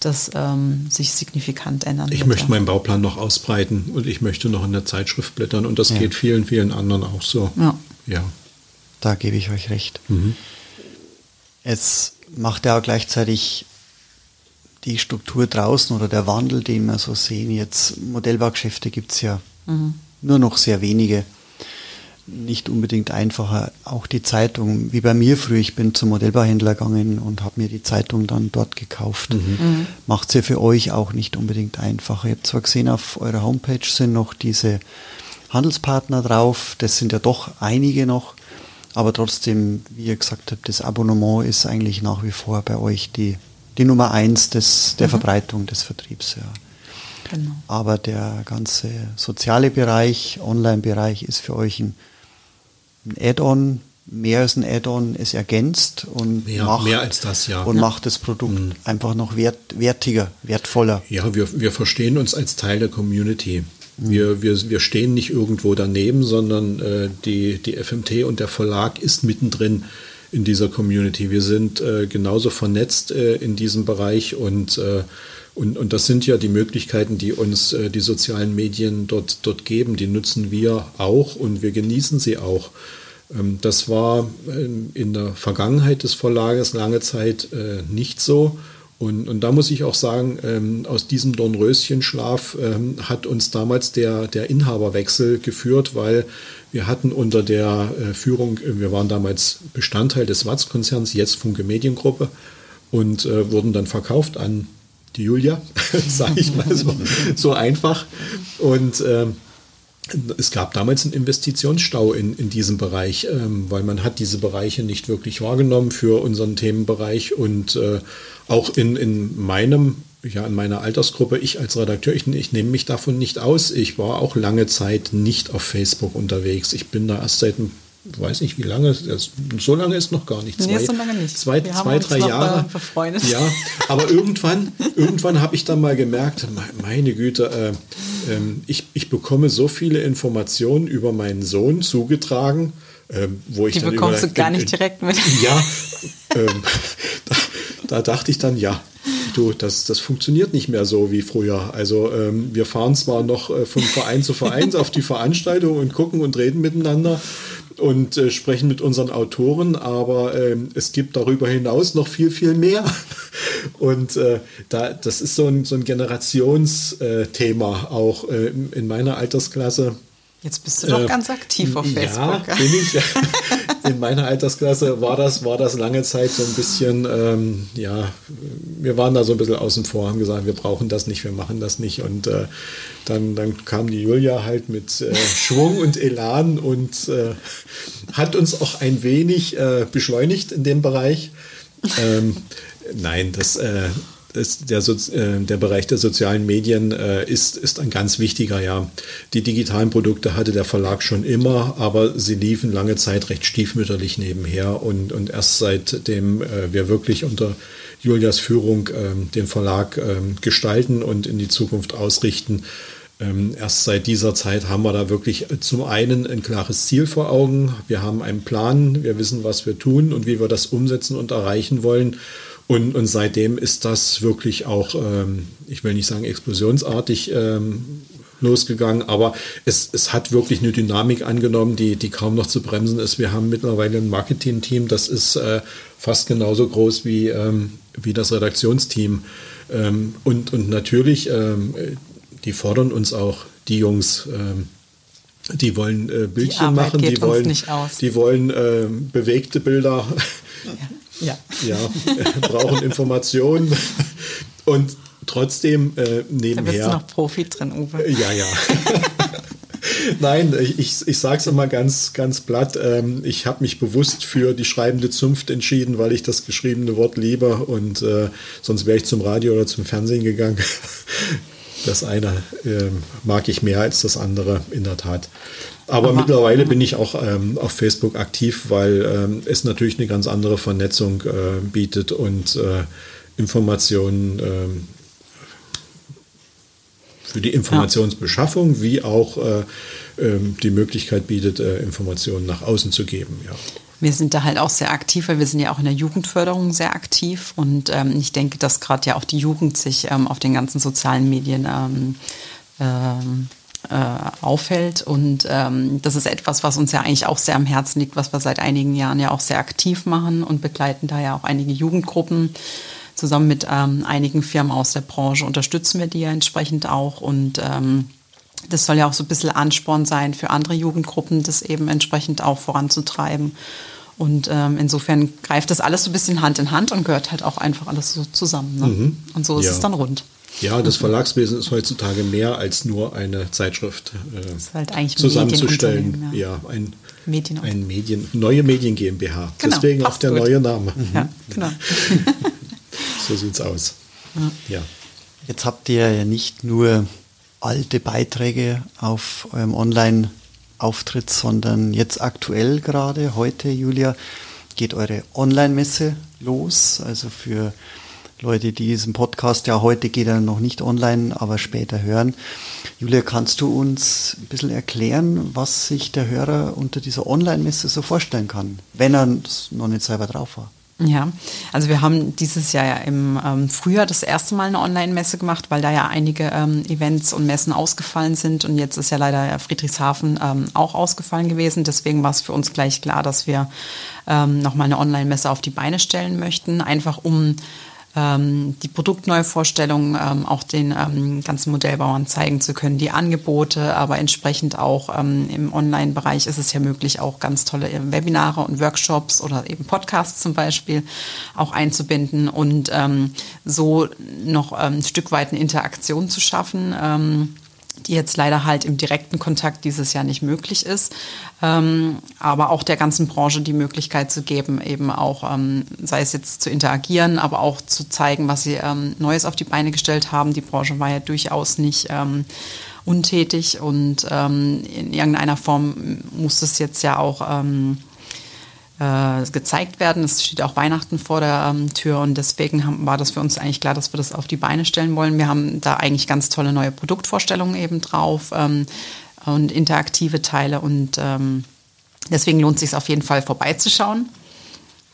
das ähm, sich signifikant ändern Ich möchte meinen Bauplan noch ausbreiten und ich möchte noch in der Zeitschrift blättern und das ja. geht vielen, vielen anderen auch so. Ja. ja. Da gebe ich euch recht. Mhm. es macht ja auch gleichzeitig die Struktur draußen oder der Wandel, den wir so sehen. Jetzt Modellbaugeschäfte gibt es ja mhm. nur noch sehr wenige. Nicht unbedingt einfacher. Auch die Zeitung, wie bei mir früher, ich bin zum Modellbauhändler gegangen und habe mir die Zeitung dann dort gekauft. Mhm. Mhm. Macht es ja für euch auch nicht unbedingt einfacher. Ihr habt zwar gesehen, auf eurer Homepage sind noch diese Handelspartner drauf, das sind ja doch einige noch, aber trotzdem, wie ihr gesagt habt, das Abonnement ist eigentlich nach wie vor bei euch die die Nummer eins des, der mhm. Verbreitung des Vertriebs. Ja. Genau. Aber der ganze soziale Bereich, Online-Bereich ist für euch ein, ein Add-on, mehr als ein Add-on, es ergänzt und, mehr, macht, mehr als das, ja. und ja. macht das Produkt mhm. einfach noch wert, wertiger, wertvoller. Ja, wir, wir verstehen uns als Teil der Community. Mhm. Wir, wir, wir stehen nicht irgendwo daneben, sondern äh, die, die FMT und der Verlag ist mittendrin in dieser Community. Wir sind äh, genauso vernetzt äh, in diesem Bereich und, äh, und, und das sind ja die Möglichkeiten, die uns äh, die sozialen Medien dort, dort geben. Die nutzen wir auch und wir genießen sie auch. Ähm, das war ähm, in der Vergangenheit des Verlages lange Zeit äh, nicht so. Und, und, da muss ich auch sagen, ähm, aus diesem Dornröschenschlaf ähm, hat uns damals der, der Inhaberwechsel geführt, weil wir hatten unter der äh, Führung, äh, wir waren damals Bestandteil des Watz-Konzerns, jetzt Funke Mediengruppe, und äh, wurden dann verkauft an die Julia, sage ich mal so, so einfach. Und äh, es gab damals einen Investitionsstau in, in diesem Bereich, ähm, weil man hat diese Bereiche nicht wirklich wahrgenommen für unseren Themenbereich und äh, auch in, in meinem ja, in meiner Altersgruppe, ich als Redakteur, ich, ich, nehme mich davon nicht aus. Ich war auch lange Zeit nicht auf Facebook unterwegs. Ich bin da erst seit, weiß nicht wie lange, so lange ist noch gar nicht. Zwei, nee, so lange nicht. Zwei, zwei drei Jahre. Befreundet. Ja, aber irgendwann, irgendwann habe ich dann mal gemerkt, meine Güte, äh, äh, ich, ich bekomme so viele Informationen über meinen Sohn zugetragen, äh, wo ich Die dann bekommst über, du gar nicht direkt mit. Ja, ähm, da, da dachte ich dann, ja, du, das, das funktioniert nicht mehr so wie früher. Also ähm, wir fahren zwar noch äh, von Verein zu Verein auf die Veranstaltung und gucken und reden miteinander und äh, sprechen mit unseren Autoren, aber ähm, es gibt darüber hinaus noch viel, viel mehr. Und äh, da, das ist so ein, so ein Generationsthema auch äh, in meiner Altersklasse. Jetzt bist du doch äh, ganz aktiv auf Facebook. Ja, bin ich. In meiner Altersklasse war das, war das lange Zeit so ein bisschen, ähm, ja, wir waren da so ein bisschen außen vor, haben gesagt, wir brauchen das nicht, wir machen das nicht. Und äh, dann, dann kam die Julia halt mit äh, Schwung und Elan und äh, hat uns auch ein wenig äh, beschleunigt in dem Bereich. Ähm, nein, das, äh, ist der, äh, der Bereich der sozialen Medien äh, ist, ist ein ganz wichtiger, ja. Die digitalen Produkte hatte der Verlag schon immer, aber sie liefen lange Zeit recht stiefmütterlich nebenher und, und erst seitdem äh, wir wirklich unter Julias Führung ähm, den Verlag ähm, gestalten und in die Zukunft ausrichten, ähm, erst seit dieser Zeit haben wir da wirklich zum einen ein klares Ziel vor Augen. Wir haben einen Plan, wir wissen, was wir tun und wie wir das umsetzen und erreichen wollen. Und, und seitdem ist das wirklich auch, ähm, ich will nicht sagen explosionsartig ähm, losgegangen, aber es, es hat wirklich eine Dynamik angenommen, die, die kaum noch zu bremsen ist. Wir haben mittlerweile ein Marketing-Team, das ist äh, fast genauso groß wie, ähm, wie das Redaktionsteam. Ähm, und, und natürlich, ähm, die fordern uns auch, die Jungs, ähm, die wollen äh, Bildchen die machen, die wollen, die wollen äh, bewegte Bilder. Ja. Ja. brauchen Informationen und trotzdem äh, nebenher. Da bist du noch Profi drin, Uwe. Ja, ja. Nein, ich, ich sage es immer ganz, ganz platt. Ähm, ich habe mich bewusst für die schreibende Zunft entschieden, weil ich das geschriebene Wort liebe und äh, sonst wäre ich zum Radio oder zum Fernsehen gegangen. Das eine äh, mag ich mehr als das andere, in der Tat. Aber, Aber mittlerweile bin ich auch ähm, auf Facebook aktiv, weil ähm, es natürlich eine ganz andere Vernetzung äh, bietet und äh, Informationen äh, für die Informationsbeschaffung wie auch äh, ähm, die Möglichkeit bietet, äh, Informationen nach außen zu geben. Ja. Wir sind da halt auch sehr aktiv, weil wir sind ja auch in der Jugendförderung sehr aktiv und ähm, ich denke, dass gerade ja auch die Jugend sich ähm, auf den ganzen sozialen Medien ähm, ähm äh, auffällt. Und ähm, das ist etwas, was uns ja eigentlich auch sehr am Herzen liegt, was wir seit einigen Jahren ja auch sehr aktiv machen und begleiten da ja auch einige Jugendgruppen. Zusammen mit ähm, einigen Firmen aus der Branche unterstützen wir die ja entsprechend auch. Und das soll ja auch so ein bisschen Ansporn sein für andere Jugendgruppen, das eben entsprechend auch voranzutreiben. Und ähm, insofern greift das alles so ein bisschen Hand in Hand und gehört halt auch einfach alles so zusammen. Ne? Mhm. Und so ist ja. es dann rund. Ja, das Verlagswesen ist heutzutage mehr als nur eine Zeitschrift äh, halt zusammenzustellen. Ja. ja, ein, Medien ein Medien, neue Medien GmbH. Genau, Deswegen auch der gut. neue Name. Mhm. Ja, genau. so sieht's aus. Ja. Jetzt habt ihr ja nicht nur alte Beiträge auf eurem Online-Auftritt, sondern jetzt aktuell gerade, heute, Julia, geht eure Online-Messe los. Also für Leute, die diesen Podcast ja heute geht er noch nicht online, aber später hören. Julia, kannst du uns ein bisschen erklären, was sich der Hörer unter dieser Online-Messe so vorstellen kann, wenn er noch nicht selber drauf war? Ja, also wir haben dieses Jahr ja im ähm, Frühjahr das erste Mal eine Online-Messe gemacht, weil da ja einige ähm, Events und Messen ausgefallen sind und jetzt ist ja leider Friedrichshafen ähm, auch ausgefallen gewesen. Deswegen war es für uns gleich klar, dass wir ähm, nochmal eine Online-Messe auf die Beine stellen möchten, einfach um ähm, die Produktneuvorstellung ähm, auch den ähm, ganzen Modellbauern zeigen zu können, die Angebote, aber entsprechend auch ähm, im Online-Bereich ist es ja möglich, auch ganz tolle äh, Webinare und Workshops oder eben Podcasts zum Beispiel auch einzubinden und ähm, so noch ähm, ein Stück weit eine Interaktion zu schaffen die jetzt leider halt im direkten Kontakt dieses Jahr nicht möglich ist, ähm, aber auch der ganzen Branche die Möglichkeit zu geben, eben auch, ähm, sei es jetzt zu interagieren, aber auch zu zeigen, was sie ähm, Neues auf die Beine gestellt haben. Die Branche war ja durchaus nicht ähm, untätig und ähm, in irgendeiner Form muss es jetzt ja auch ähm, äh, gezeigt werden. Es steht auch Weihnachten vor der ähm, Tür und deswegen haben, war das für uns eigentlich klar, dass wir das auf die Beine stellen wollen. Wir haben da eigentlich ganz tolle neue Produktvorstellungen eben drauf ähm, und interaktive Teile und ähm, deswegen lohnt es sich auf jeden Fall vorbeizuschauen.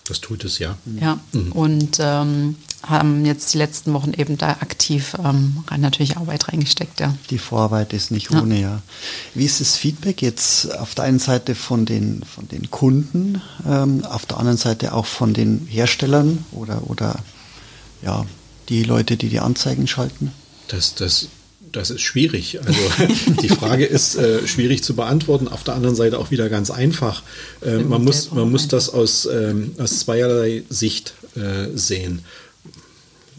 Das tut es ja. Ja, mhm. und ähm, haben jetzt die letzten Wochen eben da aktiv ähm, natürlich Arbeit reingesteckt. Ja. Die Vorarbeit ist nicht ohne, ja. ja. Wie ist das Feedback jetzt auf der einen Seite von den, von den Kunden, ähm, auf der anderen Seite auch von den Herstellern oder, oder ja, die Leute, die die Anzeigen schalten? Das, das das ist schwierig. Also die Frage ist äh, schwierig zu beantworten, auf der anderen Seite auch wieder ganz einfach. Äh, man, muss, man muss das aus, ähm, aus zweierlei Sicht äh, sehen.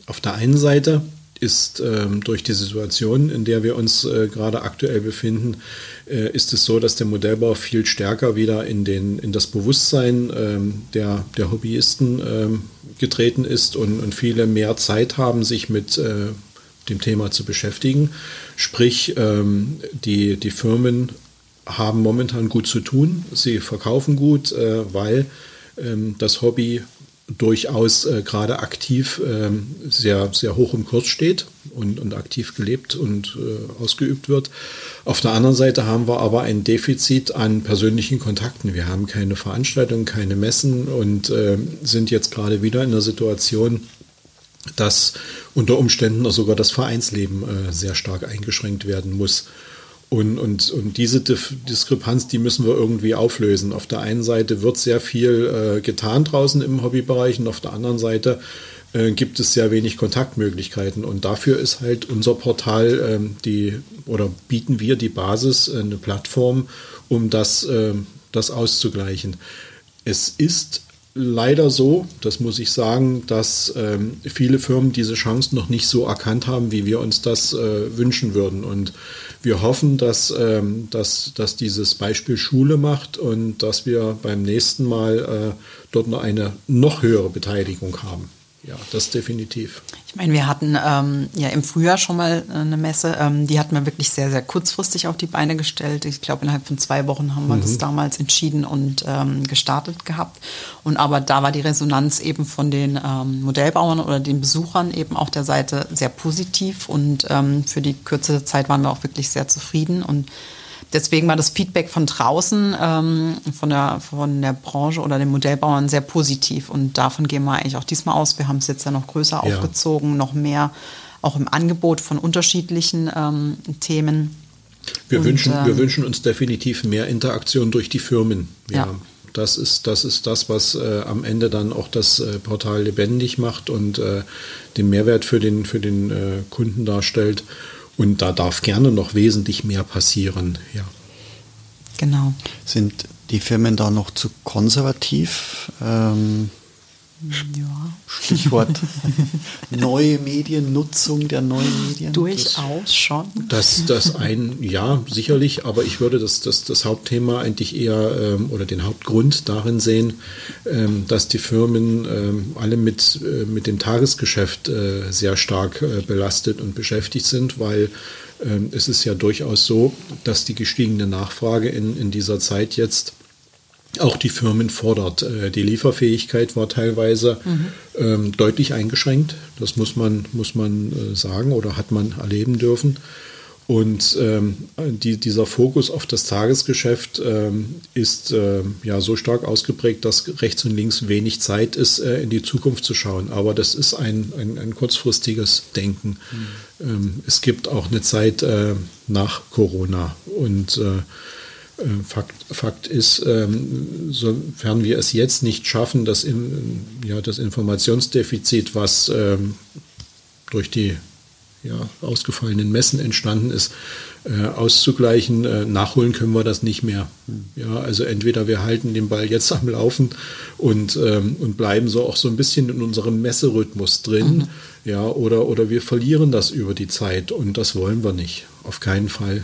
Auf der einen Seite ist ähm, durch die Situation, in der wir uns äh, gerade aktuell befinden, äh, ist es so, dass der Modellbau viel stärker wieder in, den, in das Bewusstsein ähm, der, der Hobbyisten ähm, getreten ist und, und viele mehr Zeit haben, sich mit äh, dem Thema zu beschäftigen. Sprich, ähm, die, die Firmen haben momentan gut zu tun. Sie verkaufen gut, äh, weil ähm, das Hobby durchaus äh, gerade aktiv ähm, sehr, sehr hoch im Kurs steht und, und aktiv gelebt und äh, ausgeübt wird. Auf der anderen Seite haben wir aber ein Defizit an persönlichen Kontakten. Wir haben keine Veranstaltungen, keine Messen und äh, sind jetzt gerade wieder in der Situation, dass unter Umständen sogar das Vereinsleben äh, sehr stark eingeschränkt werden muss. Und, und, und diese Diskrepanz, die müssen wir irgendwie auflösen. Auf der einen Seite wird sehr viel äh, getan draußen im Hobbybereich und auf der anderen Seite äh, gibt es sehr wenig Kontaktmöglichkeiten. Und dafür ist halt unser Portal ähm, die oder bieten wir die Basis, eine Plattform, um das, ähm, das auszugleichen. Es ist leider so, das muss ich sagen, dass ähm, viele Firmen diese Chance noch nicht so erkannt haben, wie wir uns das äh, wünschen würden. Und wir hoffen, dass, ähm, dass, dass dieses Beispiel Schule macht und dass wir beim nächsten Mal äh, dort noch eine noch höhere Beteiligung haben. Ja, das definitiv. Ich meine, wir hatten ähm, ja im Frühjahr schon mal äh, eine Messe, ähm, die hatten wir wirklich sehr, sehr kurzfristig auf die Beine gestellt. Ich glaube, innerhalb von zwei Wochen haben wir mhm. das damals entschieden und ähm, gestartet gehabt. Und aber da war die Resonanz eben von den ähm, Modellbauern oder den Besuchern eben auf der Seite sehr positiv und ähm, für die kürzeste Zeit waren wir auch wirklich sehr zufrieden und deswegen war das Feedback von draußen, ähm, von, der, von der Branche oder den Modellbauern sehr positiv. Und davon gehen wir eigentlich auch diesmal aus. Wir haben es jetzt ja noch größer ja. aufgezogen, noch mehr auch im Angebot von unterschiedlichen ähm, Themen. Wir, und, wünschen, ähm, wir wünschen uns definitiv mehr Interaktion durch die Firmen. Ja. ja. Das ist, das ist das, was äh, am Ende dann auch das äh, Portal lebendig macht und äh, den Mehrwert für den, für den äh, Kunden darstellt. Und da darf gerne noch wesentlich mehr passieren. Ja. Genau. Sind die Firmen da noch zu konservativ? Ähm ja. Stichwort neue Mediennutzung der neuen Medien. Durchaus das, schon. Das, das ein, ja, sicherlich, aber ich würde das, das, das Hauptthema eigentlich eher ähm, oder den Hauptgrund darin sehen, ähm, dass die Firmen ähm, alle mit, äh, mit dem Tagesgeschäft äh, sehr stark äh, belastet und beschäftigt sind, weil ähm, es ist ja durchaus so, dass die gestiegene Nachfrage in, in dieser Zeit jetzt auch die Firmen fordert. Äh, die Lieferfähigkeit war teilweise mhm. ähm, deutlich eingeschränkt. Das muss man, muss man äh, sagen oder hat man erleben dürfen. Und ähm, die, dieser Fokus auf das Tagesgeschäft ähm, ist äh, ja so stark ausgeprägt, dass rechts und links wenig Zeit ist, äh, in die Zukunft zu schauen. Aber das ist ein, ein, ein kurzfristiges Denken. Mhm. Ähm, es gibt auch eine Zeit äh, nach Corona. Und äh, Fakt, Fakt ist, ähm, sofern wir es jetzt nicht schaffen, das, in, ja, das Informationsdefizit, was ähm, durch die ja, ausgefallenen Messen entstanden ist, äh, auszugleichen. Äh, nachholen können wir das nicht mehr. Ja, also entweder wir halten den Ball jetzt am Laufen und, ähm, und bleiben so auch so ein bisschen in unserem Messerhythmus drin, mhm. ja, oder, oder wir verlieren das über die Zeit und das wollen wir nicht. Auf keinen Fall.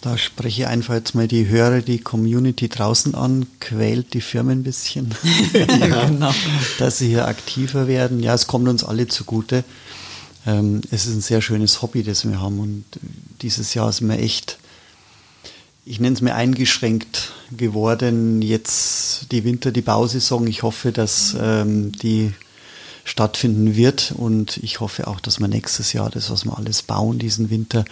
Da spreche ich einfach jetzt mal die Hörer, die Community draußen an, quält die Firmen ein bisschen, ja, genau. dass sie hier aktiver werden. Ja, es kommt uns alle zugute. Ähm, es ist ein sehr schönes Hobby, das wir haben und dieses Jahr sind wir echt, ich nenne es mir eingeschränkt geworden. Jetzt die Winter, die Bausaison. Ich hoffe, dass ähm, die stattfinden wird und ich hoffe auch, dass wir nächstes Jahr das, was wir alles bauen, diesen Winter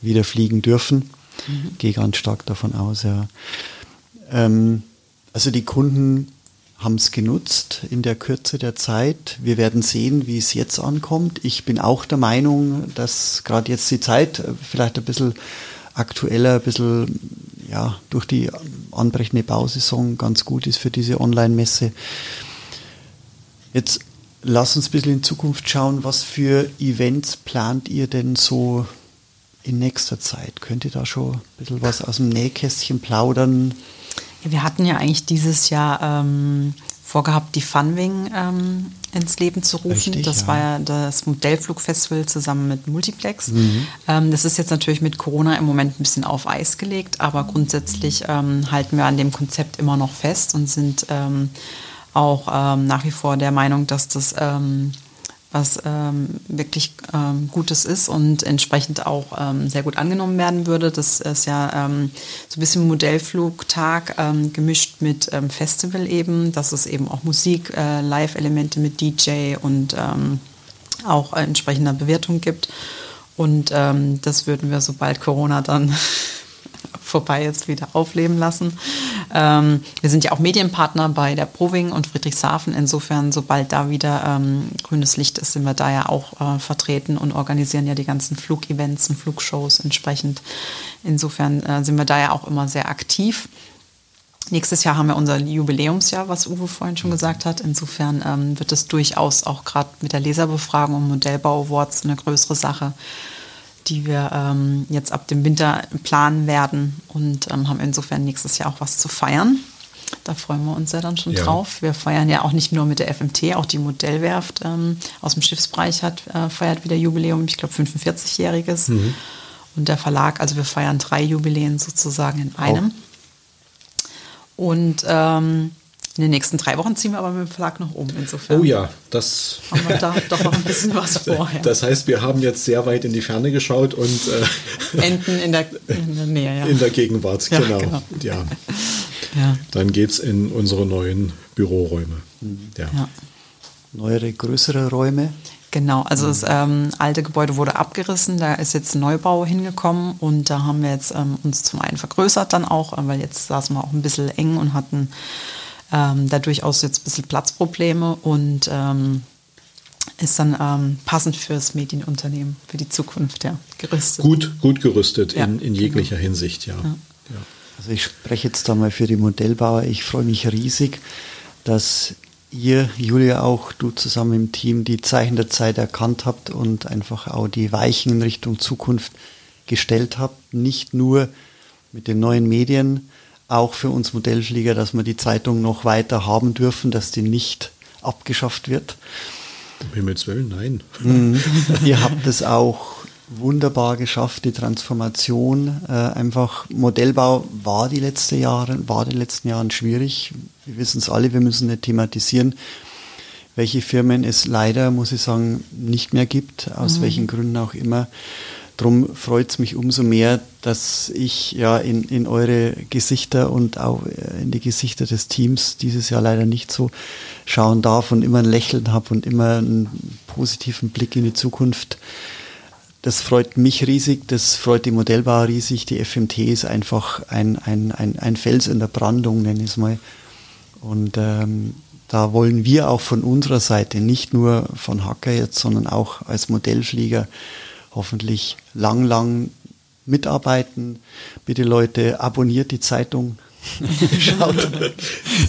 wieder fliegen dürfen. Mhm. Gehe ganz stark davon aus, ja. Ähm, also die Kunden haben es genutzt in der Kürze der Zeit. Wir werden sehen, wie es jetzt ankommt. Ich bin auch der Meinung, dass gerade jetzt die Zeit äh, vielleicht ein bisschen aktueller, ein bisschen ja, durch die anbrechende Bausaison ganz gut ist für diese Online-Messe. Jetzt lass uns ein bisschen in Zukunft schauen, was für Events plant ihr denn so in nächster Zeit? Könnt ihr da schon ein bisschen was aus dem Nähkästchen plaudern? Ja, wir hatten ja eigentlich dieses Jahr ähm, vorgehabt, die Funwing ähm, ins Leben zu rufen. Richtig, das ja. war ja das Modellflugfestival zusammen mit Multiplex. Mhm. Ähm, das ist jetzt natürlich mit Corona im Moment ein bisschen auf Eis gelegt, aber grundsätzlich ähm, halten wir an dem Konzept immer noch fest und sind ähm, auch ähm, nach wie vor der Meinung, dass das was ähm, wirklich ähm, Gutes ist und entsprechend auch ähm, sehr gut angenommen werden würde. Das ist ja ähm, so ein bisschen Modellflugtag ähm, gemischt mit ähm, Festival eben, dass es eben auch Musik, äh, Live-Elemente mit DJ und auch entsprechender Bewertung gibt. Und das würden wir, sobald Corona dann vorbei ist, wieder aufleben lassen. Ähm, wir sind ja auch Medienpartner bei der Proving und Friedrichshafen. Insofern, sobald da wieder ähm, grünes Licht ist, sind wir da ja auch äh, vertreten und organisieren ja die ganzen Flugevents und Flugshows entsprechend. Insofern äh, sind wir da ja auch immer sehr aktiv. Nächstes Jahr haben wir unser Jubiläumsjahr, was Uwe vorhin schon gesagt hat. Insofern ähm, wird es durchaus auch gerade mit der Leserbefragung und Modellbau-Awards eine größere Sache die wir ähm, jetzt ab dem Winter planen werden und ähm, haben insofern nächstes Jahr auch was zu feiern. Da freuen wir uns ja dann schon ja. drauf. Wir feiern ja auch nicht nur mit der FMT, auch die Modellwerft ähm, aus dem Schiffsbereich hat, äh, feiert wieder Jubiläum, ich glaube 45-jähriges. Mhm. Und der Verlag, also wir feiern drei Jubiläen sozusagen in einem. Oh. Und ähm, in den nächsten drei Wochen ziehen wir aber mit dem Verlag noch um. Insofern. Oh ja, das. Haben wir da doch noch ein bisschen was vor. Ja. Das heißt, wir haben jetzt sehr weit in die Ferne geschaut und. Äh, Enden in der, in der Nähe, ja. In der Gegenwart, ja, genau. genau. Ja. ja. Dann geht es in unsere neuen Büroräume. Mhm. Ja. ja. Neuere, größere Räume. Genau, also das ähm, alte Gebäude wurde abgerissen, da ist jetzt ein Neubau hingekommen und da haben wir jetzt ähm, uns zum einen vergrößert dann auch, weil jetzt saßen wir auch ein bisschen eng und hatten ähm, da durchaus jetzt ein bisschen Platzprobleme und ähm, ist dann ähm, passend fürs Medienunternehmen, für die Zukunft, ja, gerüstet. Gut, gut gerüstet ja, in, in, jeglicher genau. Hinsicht, ja. ja. Also ich spreche jetzt da mal für die Modellbauer. Ich freue mich riesig, dass ihr, Julia, auch du zusammen im Team die Zeichen der Zeit erkannt habt und einfach auch die Weichen in Richtung Zukunft gestellt habt. Nicht nur mit den neuen Medien, auch für uns Modellflieger, dass wir die Zeitung noch weiter haben dürfen, dass die nicht abgeschafft wird. Um Himmels Willen, nein. Mhm. Ihr habt es auch wunderbar geschafft, die Transformation. Äh, einfach Modellbau war die letzten Jahre, war die letzten Jahren schwierig. Wir wissen es alle, wir müssen nicht thematisieren, welche Firmen es leider, muss ich sagen, nicht mehr gibt, aus mhm. welchen Gründen auch immer. Drum freut es mich umso mehr, dass ich ja in, in eure Gesichter und auch äh, in die Gesichter des Teams dieses Jahr leider nicht so schauen darf und immer ein Lächeln habe und immer einen positiven Blick in die Zukunft. Das freut mich riesig, das freut die Modellbauer riesig. Die FMT ist einfach ein, ein, ein, ein Fels in der Brandung, nenne ich es mal. Und ähm, da wollen wir auch von unserer Seite, nicht nur von Hacker jetzt, sondern auch als Modellflieger, hoffentlich lang, lang mitarbeiten. Bitte Leute, abonniert die Zeitung. schaut,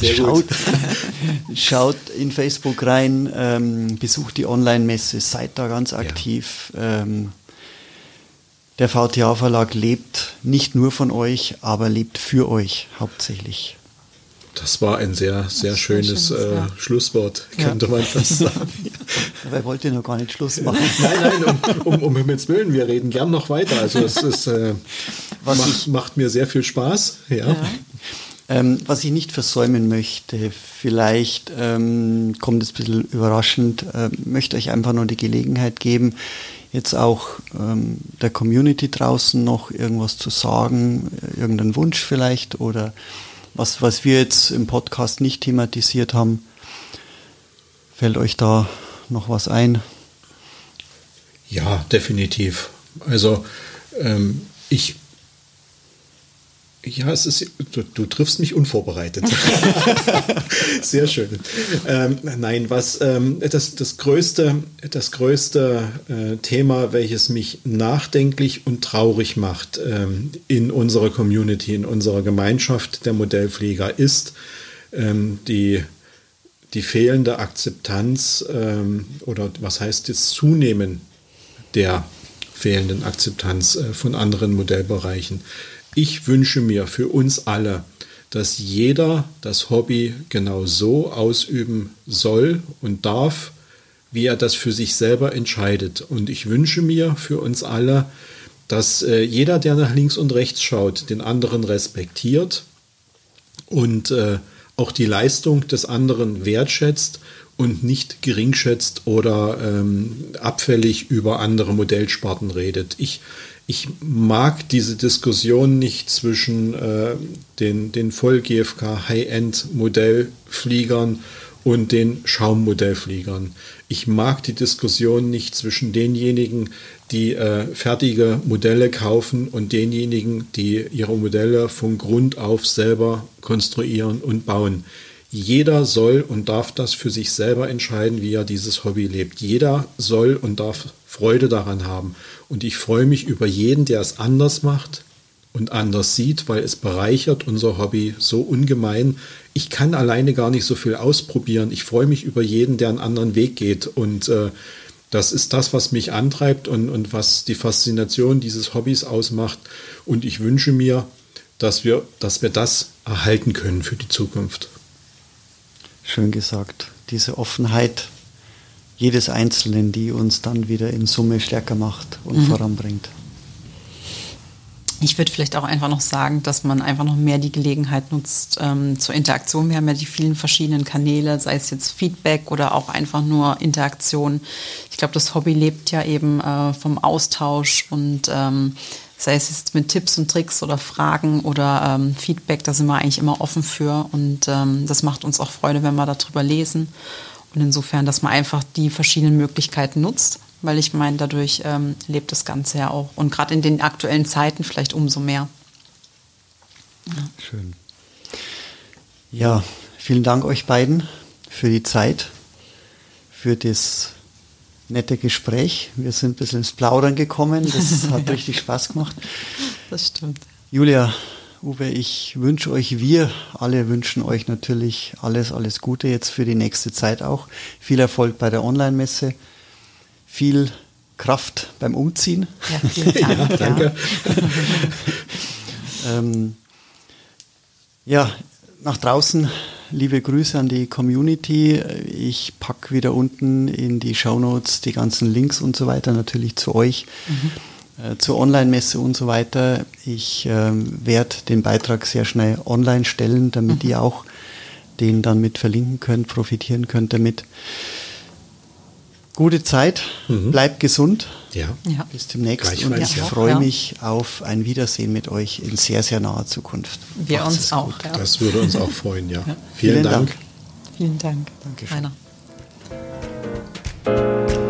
schaut, schaut, in Facebook rein, ähm, besucht die Online-Messe, seid da ganz aktiv. Ja. Ähm, der VTA-Verlag lebt nicht nur von euch, aber lebt für euch hauptsächlich. Das war ein sehr, sehr schönes schön, äh, ja. Schlusswort, könnte ja. man fast sagen. Dabei wollt ihr noch gar nicht Schluss machen. nein, nein, um, um, um Himmels Willen, wir reden gern noch weiter. Also es ist, äh, was macht, ich, macht mir sehr viel Spaß. Ja. ja. Ähm, was ich nicht versäumen möchte, vielleicht ähm, kommt es ein bisschen überraschend, äh, möchte euch einfach nur die Gelegenheit geben, jetzt auch ähm, der Community draußen noch irgendwas zu sagen, irgendeinen Wunsch vielleicht oder was, was wir jetzt im Podcast nicht thematisiert haben. Fällt euch da noch was ein? Ja, definitiv. Also ähm, ich ja, es ist, du, du triffst mich unvorbereitet. Sehr schön. Ähm, nein, was ähm, das, das größte, das größte äh, Thema, welches mich nachdenklich und traurig macht ähm, in unserer Community, in unserer Gemeinschaft der Modellflieger, ist ähm, die, die fehlende Akzeptanz ähm, oder was heißt das Zunehmen der fehlenden Akzeptanz äh, von anderen Modellbereichen. Ich wünsche mir für uns alle, dass jeder das Hobby genau so ausüben soll und darf, wie er das für sich selber entscheidet. Und ich wünsche mir für uns alle, dass äh, jeder, der nach links und rechts schaut, den anderen respektiert und äh, auch die Leistung des anderen wertschätzt und nicht geringschätzt oder ähm, abfällig über andere Modellsparten redet. Ich, ich mag diese Diskussion nicht zwischen äh, den, den Voll-GFK High-End-Modellfliegern und den Schaummodellfliegern. Ich mag die Diskussion nicht zwischen denjenigen, die äh, fertige Modelle kaufen und denjenigen, die ihre Modelle von Grund auf selber konstruieren und bauen. Jeder soll und darf das für sich selber entscheiden, wie er dieses Hobby lebt. Jeder soll und darf Freude daran haben. Und ich freue mich über jeden, der es anders macht und anders sieht, weil es bereichert unser Hobby so ungemein. Ich kann alleine gar nicht so viel ausprobieren. Ich freue mich über jeden, der einen anderen Weg geht. Und äh, das ist das, was mich antreibt und, und was die Faszination dieses Hobbys ausmacht. Und ich wünsche mir, dass wir, dass wir das erhalten können für die Zukunft. Schön gesagt. Diese Offenheit jedes Einzelnen, die uns dann wieder in Summe stärker macht und mhm. voranbringt. Ich würde vielleicht auch einfach noch sagen, dass man einfach noch mehr die Gelegenheit nutzt ähm, zur Interaktion. Wir haben ja die vielen verschiedenen Kanäle, sei es jetzt Feedback oder auch einfach nur Interaktion. Ich glaube, das Hobby lebt ja eben äh, vom Austausch und ähm, sei es jetzt mit Tipps und Tricks oder Fragen oder ähm, Feedback, da sind wir eigentlich immer offen für und ähm, das macht uns auch Freude, wenn wir darüber lesen. Und insofern, dass man einfach die verschiedenen Möglichkeiten nutzt, weil ich meine, dadurch ähm, lebt das Ganze ja auch. Und gerade in den aktuellen Zeiten vielleicht umso mehr. Ja. Schön. Ja, vielen Dank euch beiden für die Zeit, für das nette Gespräch. Wir sind ein bisschen ins Plaudern gekommen. Das hat richtig Spaß gemacht. Das stimmt. Julia, Uwe, ich wünsche euch, wir alle wünschen euch natürlich alles, alles Gute jetzt für die nächste Zeit auch. Viel Erfolg bei der Online-Messe. Viel Kraft beim Umziehen. Ja, vielen Dank. ja, danke. ähm, ja, nach draußen liebe Grüße an die Community. Ich packe wieder unten in die Show Notes die ganzen Links und so weiter, natürlich zu euch, mhm. Äh, zur Online-Messe und so weiter. Ich äh, werde den Beitrag sehr schnell online stellen, damit mhm. ihr auch den dann mit verlinken könnt, profitieren könnt damit. Gute Zeit, mhm. bleibt gesund. Ja. ja. Bis demnächst. Und ich ja. freue ja. mich auf ein Wiedersehen mit euch in sehr, sehr naher Zukunft. Wir Macht's uns auch. Das würde uns auch freuen, ja. Vielen, Vielen Dank. Dank. Vielen Dank. Dankeschön. Rainer.